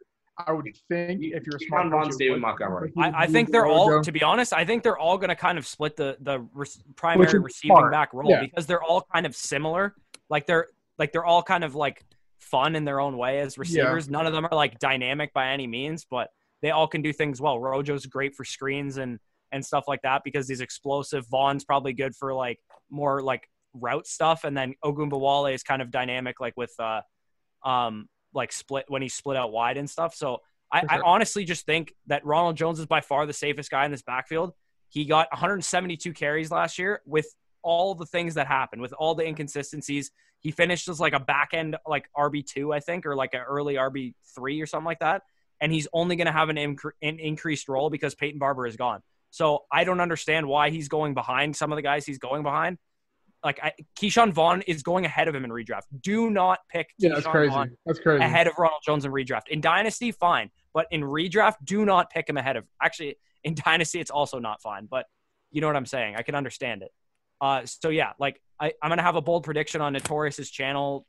I would think if you're a smart Ke'Shawn coach, David. Montgomery. Like, I, I think they're all, to be honest, I think they're all going to kind of split the the re- primary receiving smart. back role Yeah. because they're all kind of similar. Like they're like they're all kind of like fun in their own way as receivers. None of them are like dynamic by any means, but they all can do things well. Rojo's great for screens and and stuff like that because he's explosive. Vaughn's probably good for like more like route stuff, and then Ogunbowale is kind of dynamic, like with uh um like split when he split out wide and stuff. So I, For I honestly just think that Ronald Jones is by far the safest guy in this backfield. He got 172 carries last year with all the things that happened, with all the inconsistencies. He finished as like a back end, like RB2, I think, or like an early RB3 or something like that. And he's only going to have an, incre- an increased role because Peyton Barber is gone. So I don't understand why he's going behind some of the guys he's going behind. Like I, Ke'Shawn Vaughn is going ahead of him in redraft. Do not pick Yeah, that's Ke'Shawn crazy. Vaughn That's crazy. ahead of Ronald Jones in redraft. In dynasty, fine, but in redraft, do not pick him ahead of. Actually, in dynasty, it's also not fine, but you know what I'm saying. I can understand it. Uh, so yeah, like I, I'm gonna have a bold prediction on Notorious's channel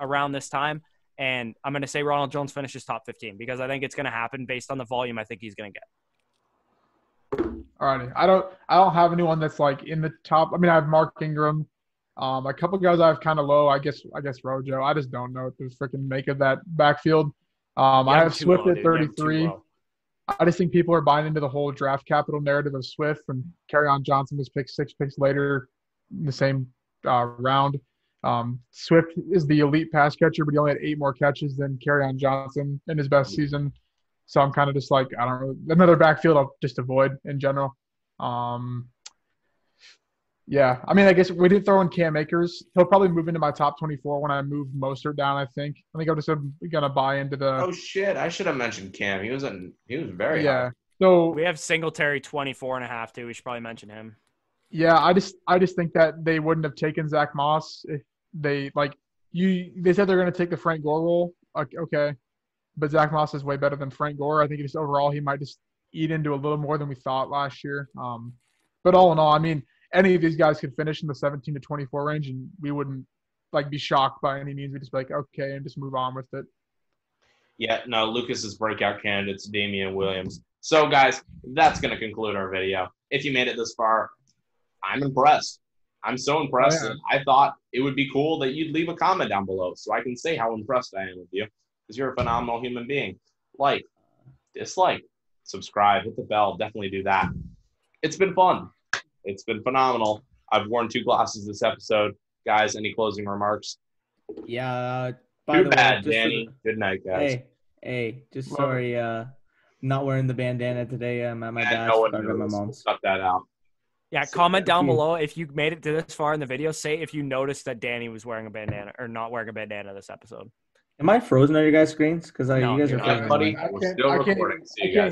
around this time, and I'm gonna say Ronald Jones finishes top 15 because I think it's gonna happen based on the volume I think he's gonna get. Alrighty. I don't I don't have anyone that's like in the top. I mean, I have Mark Ingram. Um, a couple guys I have kind of low. I guess I guess Rojo. I just don't know what to freaking make of that backfield. Um, I have Swift low, at dude. You have him too 33. low. I just think people are buying into the whole draft capital narrative of Swift and on Johnson was picked six picks later in the same uh, round. Um, Swift is the elite pass catcher, but he only had eight more catches than on Johnson in his best season. So I'm kind of just like, I don't know, another backfield I'll just avoid in general. Um, yeah, I mean, I guess we did throw in Cam Akers. He'll probably move into my top 24 when I move Mostert down. I think. I think I'm just gonna buy into the. Oh shit! I should have mentioned Cam. He was in. He was very. yeah. high. So We have Singletary 24 and a half too. We should probably mention him. Yeah, I just I just think that they wouldn't have taken Zach Moss if they like you. They said they're going to take the Frank Gore role. Okay, okay, but Zach Moss is way better than Frank Gore. I think just overall he might just eat into a little more than we thought last year. Um, but all in all, I mean, any of these guys could finish in the 17 to 24 range, and we wouldn't like be shocked by any means. We'd just be like, okay, and just move on with it. Yeah, no, Lucas's breakout candidates, Damien Williams. So, guys, that's going to conclude our video. If you made it this far, I'm impressed. I'm so impressed. Oh, yeah. I thought it would be cool that you'd leave a comment down below so I can say how impressed I am with you because you're a phenomenal human being. Like, dislike, subscribe, hit the bell. Definitely do that. It's been fun. It's been phenomenal. I've worn two glasses this episode. Guys, any closing remarks? Yeah. By Too the way, bad, just for Danny. Good night, guys. Hey, hey, just Love sorry. Uh, not wearing the bandana today. I'm at my Yeah, dad's. no one but my knows. mom's. Cut that out. Yeah, So comment down you. below if you made it to this far in the video. Say if you noticed that Danny was wearing a bandana or not wearing a bandana this episode. Am I frozen on your guys' screens? Because No, you guys you're not, frozen. buddy. We're still recording. See you guys.